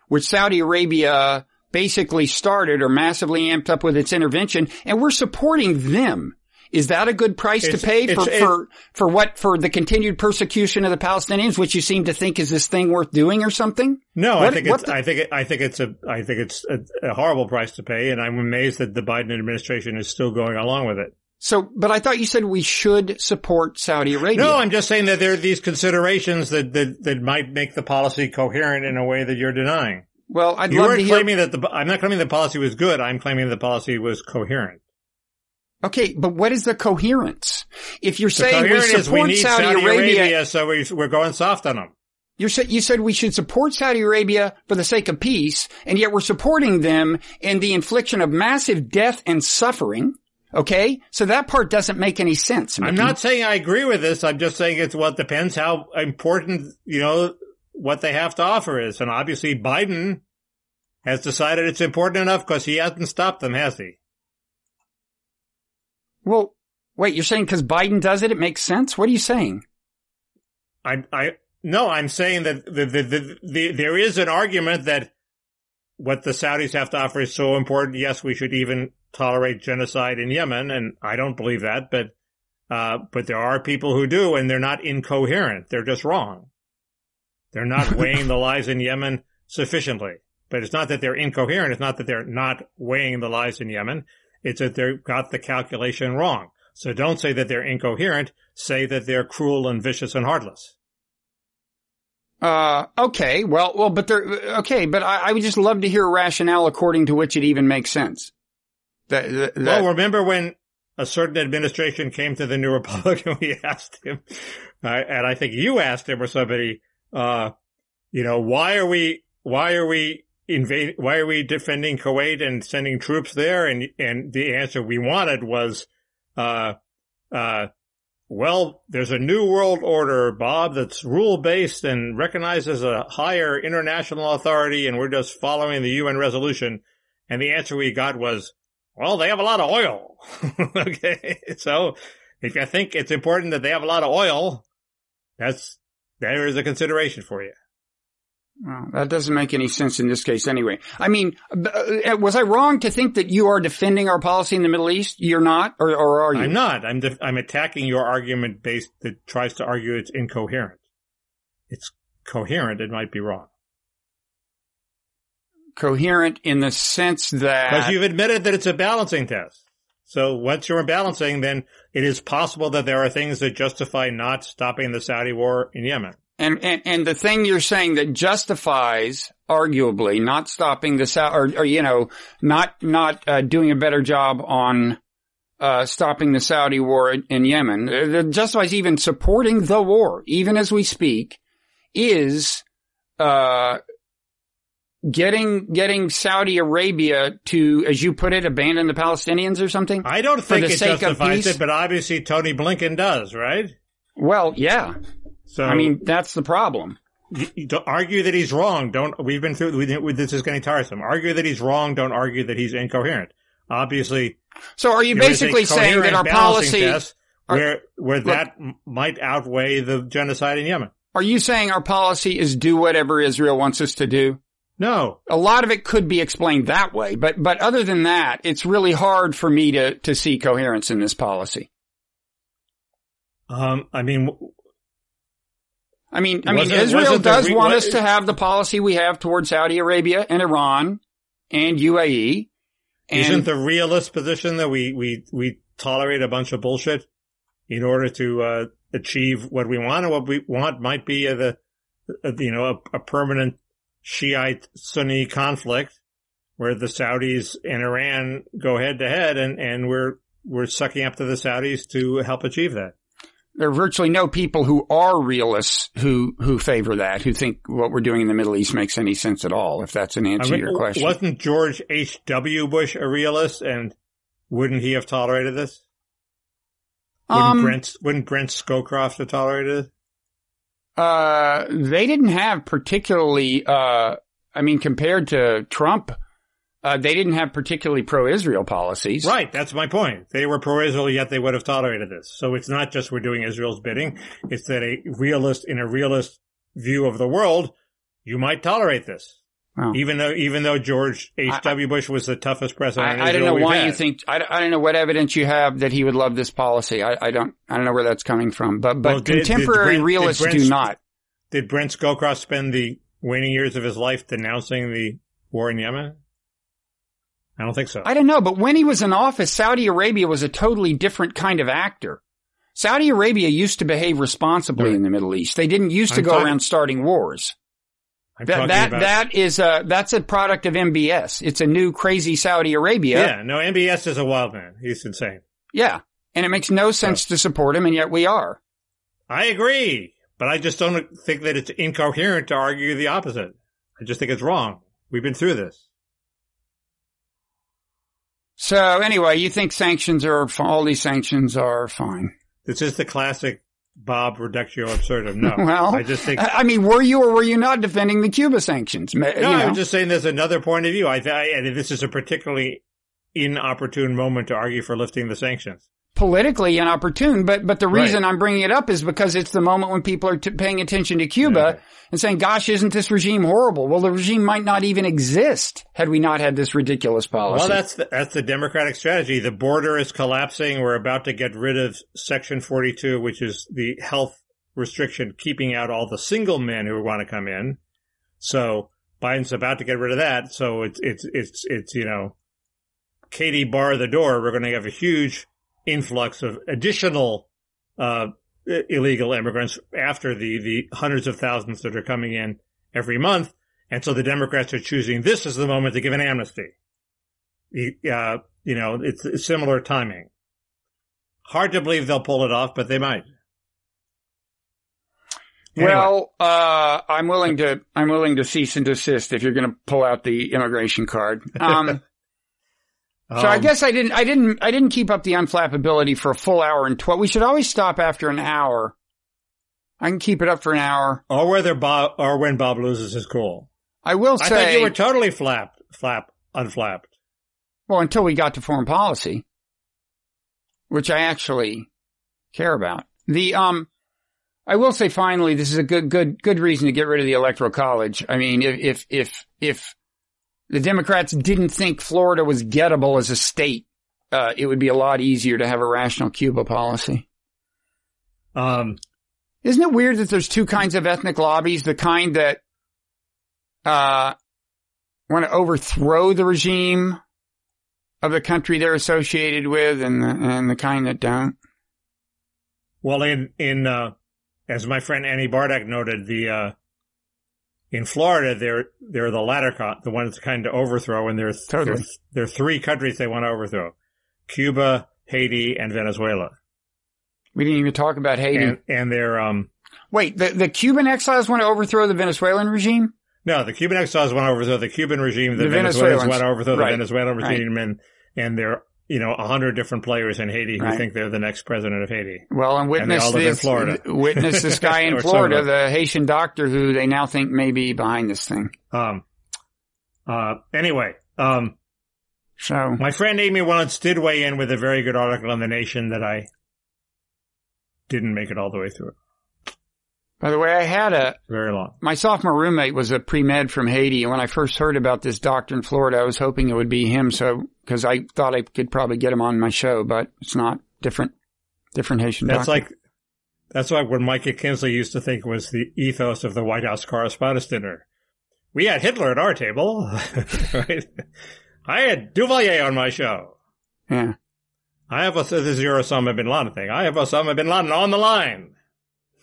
which Saudi Arabia basically started or massively amped up with its intervention, and we're supporting them. Is that a good price It's- to pay for, it- for, for what, for the continued persecution of the Palestinians, which you seem to think is this thing worth doing or something? No, I think it's. the- I think. It, I think it's a. I think it's a, a horrible price to pay, and I'm amazed that the Biden administration is still going along with it. So, but I thought you said we should support Saudi Arabia. No, I'm just saying that there are these considerations that, that, that might make the policy coherent in a way that you're denying. well, I'd You love to weren't hear. claiming that the, I'm not claiming the policy was good. I'm claiming the policy was coherent. okay, but what is the coherence? If you're The saying we we support need Saudi, Saudi, Arabia, Arabia, so we, we're going soft on them. you said you said we should support Saudi Arabia for the sake of peace, and yet we're supporting them in the infliction of massive death and suffering. Okay, so that part doesn't make any sense. I'm not saying I agree with this. I'm just saying it's what depends how important, you know, what they have to offer is. And obviously Biden has decided it's important enough because he hasn't stopped them, has he? Well, wait, you're saying because Biden does it, it makes sense? What are you saying? I, I, no, I'm saying that the, the, the, the, there is an argument that what the Saudis have to offer is so important. Yes, we should even tolerate genocide in Yemen. And I don't believe that, but, uh, but there are people who do and they're not incoherent. They're just wrong. They're not weighing the lives in Yemen sufficiently. But it's not that they're incoherent. It's not that they're not weighing the lives in Yemen. It's that they've got the calculation wrong. So don't say that they're incoherent. Say that they're cruel and vicious and heartless. Uh, okay, well, well, but there, okay, but I, I would just love to hear a rationale according to which it even makes sense. That, that, Well, remember when a certain administration came to the New Republic and we asked him, uh, and I think you asked him or somebody, uh, you know, why are we, why are we invading, why are we defending Kuwait and sending troops there? And, and the answer we wanted was, uh, uh, well, there's a new world order, Bob, that's rule based and recognizes a higher international authority and we're just following the UN resolution. And the answer we got was, well, they have a lot of oil. okay. So if you think it's important that they have a lot of oil, that's, there is a consideration for you. Well, that doesn't make any sense in this case anyway. I mean, uh, was I wrong to think that you are defending our policy in the Middle East? You're not, or, or are you? I'm not. I'm, def- I'm attacking your argument based that tries to argue it's incoherent. It's coherent. It might be wrong. Coherent in the sense that Because you've admitted that it's a balancing test. So once you're balancing, then it is possible that there are things that justify not stopping the Saudi war in Yemen. And, and, and the thing you're saying that justifies, arguably, not stopping the South, or, or, you know, not, not, uh, doing a better job on, uh, stopping the Saudi war in, Yemen, uh, that justifies even supporting the war, even as we speak, is, uh, getting, getting Saudi Arabia to, as you put it, abandon the Palestinians or something? I don't think it justifies it, but obviously Tony Blinken does, right? Well, yeah. So I mean, that's the problem. you, you don't argue that he's wrong. Don't. We've been through. We, we, this is getting tiresome. Argue that he's wrong. Don't argue that he's incoherent. Obviously, So are you basically saying that our policy, test are- where where Look- that might outweigh the genocide in Yemen. are you saying our policy is do whatever Israel wants us to do? No, a lot of it could be explained that way, but but other than that, it's really hard for me to to see coherence in this policy. um, I mean, I mean, I mean, Wasn't- Israel wasn't does re- want us to have the policy we have towards Saudi Arabia and Iran and UAE. And Isn't the realist position that we, we, we tolerate a bunch of bullshit in order to, uh, achieve what we want and what we want might be uh, the, you know, a, a permanent Shiite Sunni conflict where the Saudis and Iran go head to head and, and we're, we're sucking up to the Saudis to help achieve that. There are virtually no people who are realists who, who favor that, who think what we're doing in the Middle East makes any sense at all, if that's an answer I mean, to your question. Wasn't George H.W. Bush a realist and wouldn't he have tolerated this? Wouldn't Um, Brent, wouldn't Brent Scowcroft have tolerated it? Uh, they didn't have particularly, uh, I mean, compared to Trump, uh, they didn't have particularly pro-Israel policies. Right, that's my point. They were pro-Israel, yet they would have tolerated this. So it's not just we're doing Israel's bidding. It's that a realist, in a realist view of the world, you might tolerate this. Wow. Even though, even though George H.W. Bush was the toughest president in I, I don't know why had. you think, I, don't- I don't know what evidence you have that he would love this policy. I, I don't, I don't know where that's coming from, but, but Well, did- did contemporary Brent- realists Brent- do not. Did Brent Scowcroft spend the waning years of his life denouncing the war in Yemen? I don't think so. I don't know, but when he was in office, Saudi Arabia was a totally different kind of actor. Saudi Arabia used to behave responsibly in the Middle East. They didn't used to I'm go talking- around starting wars. I'm That that about, that is a that's a product of MBS. It's a new crazy Saudi Arabia. yeah, no, MBS is a wild man. He's insane. Yeah. And it makes no sense to support him, and yet we are. I agree, but I just don't think that it's incoherent to argue the opposite. I just think it's wrong. We've been through this. So anyway, you think sanctions are all these sanctions are fine? This is the classic Bob reductio absurdum. No, Well, I just think. I mean, were you or were you not defending the Cuba sanctions? Ma- you no, know. I'm just saying there's another point of view. I, I and this is a particularly inopportune moment to argue for lifting the sanctions. Politically inopportune, but but the reason Right. I'm bringing it up is because it's the moment when people are t- paying attention to Cuba Okay. and saying, "Gosh, isn't this regime horrible?" Well, the regime might not even exist had we not had this ridiculous policy. Well, that's the, that's the Democratic strategy. The border is collapsing. We're about to get rid of Section 42, which is the health restriction keeping out all the single men who want to come in. So Biden's about to get rid of that. So it's, it's, it's, it's, you know, Katie bar the door. We're going to have a huge influx of additional, uh, illegal immigrants after the, the hundreds of thousands that are coming in every month. And so the Democrats are choosing this as the moment to give an amnesty. You- Uh, you know, it's, it's similar timing. Hard to believe they'll pull it off, but they might. Anyway. Well, uh, I'm willing to I'm willing to cease and desist if you're going to pull out the immigration card. Um, so I Um, guess I didn't I didn't I didn't keep up the unflappability for a full hour and twelve. We should always stop after an hour. I can keep it up for an hour. or whether Bob, or when Bob loses his cool. I will I say, thought you were totally flapped, flap, unflapped. well, until we got to foreign policy, which I actually care about. The um, I will say finally, this is a good good good reason to get rid of the electoral college. I mean, if if if if the Democrats didn't think Florida was gettable as a state, uh, it would be a lot easier to have a rational Cuba policy. Um, Isn't it weird that there's two kinds of ethnic lobbies? The kind that uh, want to overthrow the regime of the country they're associated with, and the, and the kind that don't. well, in, in, uh, as my friend Annie Bardach noted, the, uh, in Florida, they're, they're the latter, the ones kind of overthrow, and there's, Totally. there, there are three countries they want to overthrow. Cuba, Haiti, and Venezuela. We didn't even talk about Haiti. And, and they're, um, Wait, the, the Cuban exiles want to overthrow the Venezuelan regime? No, the Cuban exiles want to overthrow the Cuban regime. The, The Venezuelans Venezuelans. want to overthrow Right. the Venezuelan Right. regime, and and there are you know a hundred different players in Haiti who Right. think they're the next president of Haiti. Well, and witness in this, witness this guy in Florida, the Haitian doctor who they now think may be behind this thing. Um. Uh. Anyway, um, So, my friend Amy once did weigh in with a very good article on the Nation that I didn't make it all the way through. By the way, I had a, Very long. my sophomore roommate was a pre-med from Haiti, and when I first heard about this doctor in Florida, I was hoping it would be him, so, cause I thought I could probably get him on my show, but it's not different, different Haitian That's doctor. like That's like what Michael Kinsley used to think was the ethos of the White House Correspondents' Dinner. We had Hitler at our table, right? I had Duvalier on my show. Yeah. I have a, this is your Osama bin Laden thing. I have Osama bin Laden on the line.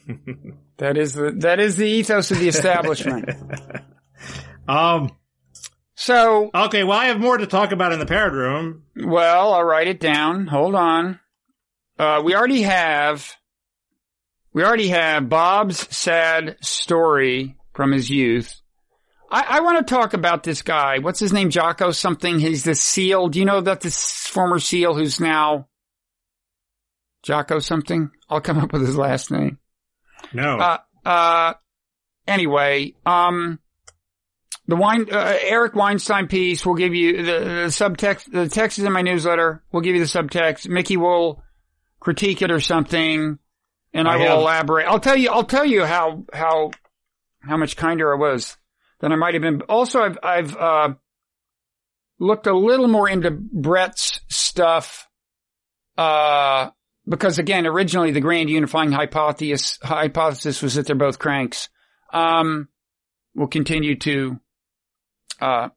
That is the, that is the ethos of the establishment. Um, so, okay, well, I have more to talk about in the parrot room. well, I'll write it down. Hold on. Uh, we already have, we already have Bob's sad story from his youth. I, I want to talk about this guy. What's his name? Jocko something. He's the SEAL. Do you know that this former SEAL who's now Jocko something? I'll come up with his last name. No. Uh, uh, anyway, um, the wine, uh, Eric Weinstein piece will give you the, the subtext, the text is in my newsletter. We'll give you the subtext. Mickey will critique it or something and I, I will have- elaborate. I'll tell you, I'll tell you how, how, how much kinder I was than I might have been. Also, I've, I've, uh, looked a little more into Bret's stuff, uh, because again, originally the grand unifying hypothesis, hypothesis was that they're both cranks. Um, we'll continue to, uh,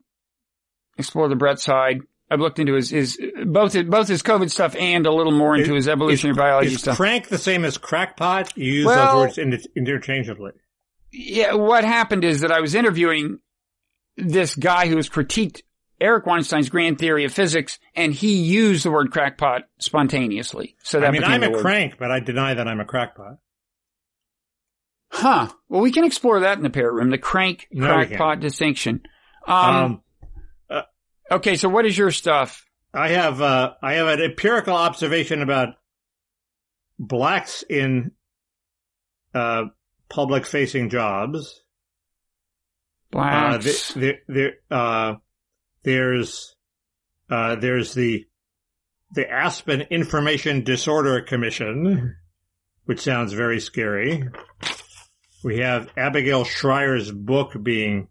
explore the Bret side. I've looked into his, his, both, both his COVID stuff and a little more into his evolutionary biology is stuff. crank the same as crackpot? You use Well- those words interchangeably. yeah, what happened is that I was interviewing this guy who was critiqued Eric Weinstein's grand theory of physics, and he used the word crackpot spontaneously. So that I mean, I'm a word. crank, but I deny that I'm a crackpot. Huh. Well, we can explore that in the parrot room, the crank no, crackpot distinction. Um, Um, okay, so what is your stuff? I have uh, I have an empirical observation about blacks in uh, public facing jobs. Uh, Blacks. the, the, the, uh, there's uh, there's the the Aspen Information Disorder Commission, which sounds very scary. We have Abigail Shrier's book being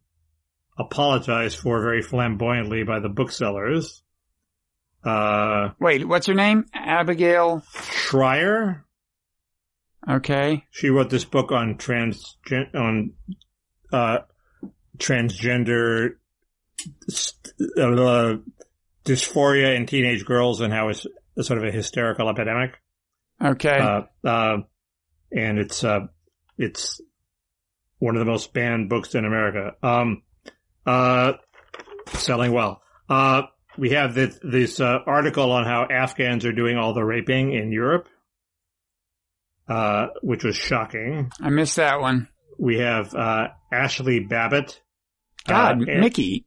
apologized for very flamboyantly by the booksellers. Uh, Wait, what's her name? Abigail. Shrier, Okay. she wrote this book on trans on uh, transgender uh, dysphoria in teenage girls and how it's sort of a hysterical epidemic. Okay. Uh, uh, and it's uh, it's one of the most banned books in America. Um, uh, selling well. Uh, we have this, this uh, article on how Afghans are doing all the raping in Europe, uh, which was shocking. I missed that one. We have uh, Ashli Babbitt. God, Mickey.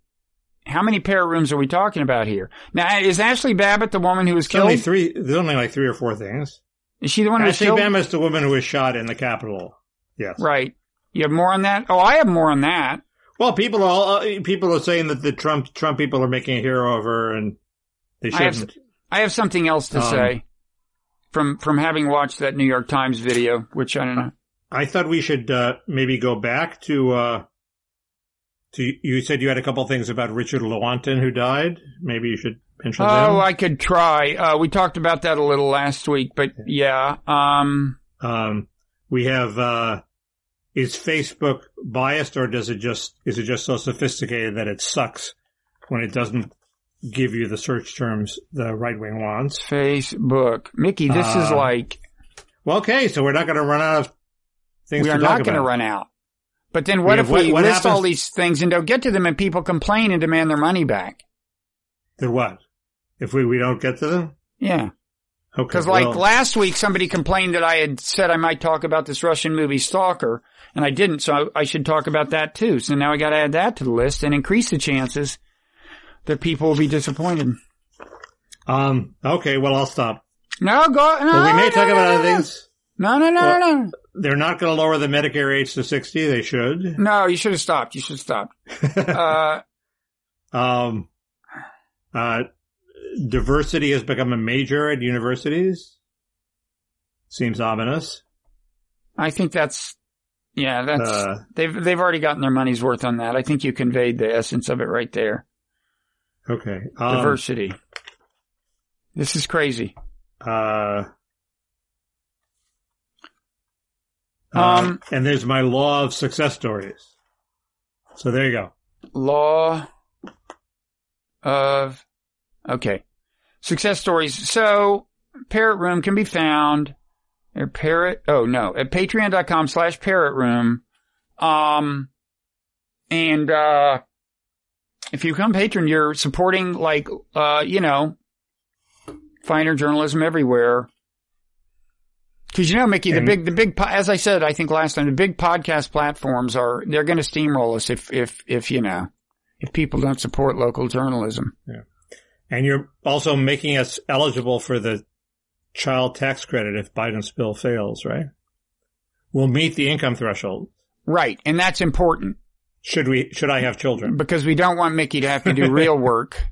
How many parrot rooms are we talking about here? Now, is Ashli Babbitt the woman who was There's only killed? three. There's only like three or four things. Is she the one who was Ashli killed? Babbitt's the woman who was shot in the Capitol. Yes. Right. You have more on that? Oh, I have more on that. Well, people are uh, people are saying that the Trump Trump people are making a hero of her, and they I have shouldn't. I have something else to Um, say from from having watched that New York Times video, which I don't know. I thought we should uh, maybe go back to. Uh, you said you had a couple things about Richard Lewontin who died. Maybe you should mention Oh, them. I could try. Uh, we talked about that a little last week, but yeah. Um, Um, we have. Uh, is Facebook biased, or does it just is it just so sophisticated that it sucks when it doesn't give you the search terms the right wing wants? Facebook, Mickey, this is Uh, like Well, okay, so we're not going to run out of things we are not going to run out. But then what We if what- we what list all these things and don't get to them, and people complain and demand their money back? Then what? If we, we don't get to them? Yeah. Okay. Because like well, last week, somebody complained that I had said I might talk about this Russian movie Stalker, and I didn't, so I, I should talk about that too. So now I got to add that to the list and increase the chances that people will be disappointed. um, okay, well, I'll stop. No, go. No, Well, we may no, talk no, about no, other no. things. No, no, no, Well- no, no. They're not going to lower the Medicare age to 60. They should. No, you should have stopped. You should have stopped. Uh, um, uh, diversity has become a major at universities. Seems ominous. I think that's, yeah, that's, Uh, they've, they've already gotten their money's worth on that. I think you conveyed the essence of it right there. okay. Um, Diversity. This is crazy. Uh, Um, Uh, and there's my law of success stories. So there you go. law of okay success stories so parrot room can be found at parrot oh no at patreon.com slash parrot room um and uh if you become patron you're supporting like uh you know finer journalism everywhere because you know, Mickey, the And- big, the big, as I said, I think last time, the big podcast platforms are they're going to steamroll us if, if, if you know, if people don't support local journalism. Yeah. And you're also making us eligible for the child tax credit if Biden's bill fails, right? We'll meet the income threshold. Right, and that's important Should we, should I have children? because we don't want Mickey to have to do real work.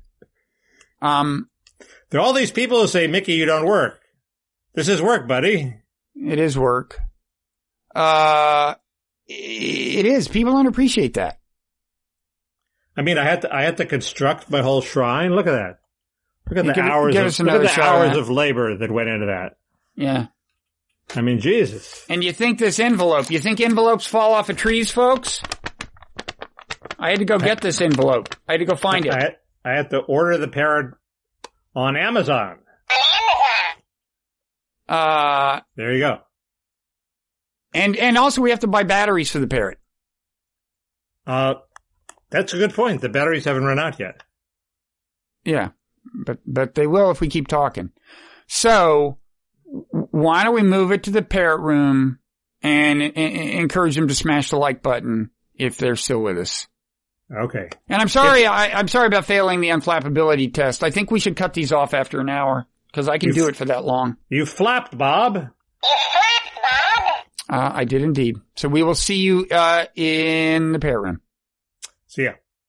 Um, There are all these people who say, Mickey, you don't work. This is work, buddy. It is work. Uh, it is. People don't appreciate that. I mean, I had to, I had to construct my whole shrine. Look at that. Look at Yeah, the give hours give of, look at the shot hours of labor that went into that. Yeah. I mean, Jesus. And you think this envelope, you think envelopes fall off of trees, folks? I had to go get this envelope. I had to go find I it. had, I had to order the parrot on Amazon. Uh, There you go. and, and also we have to buy batteries for the parrot. Uh, that's a good point. The batteries haven't run out yet. Yeah. But, but they will if we keep talking. So why don't we move it to the parrot room and, and, and encourage them to smash the like button if they're still with us? Okay. And I'm sorry, I, I'm sorry about failing the unflappability test. I think we should cut these off after an hour because I can You do f- it for that long. You flapped, Bob. You flapped, Bob. Uh, I did indeed. So we will see you uh, in the parrot room. See ya.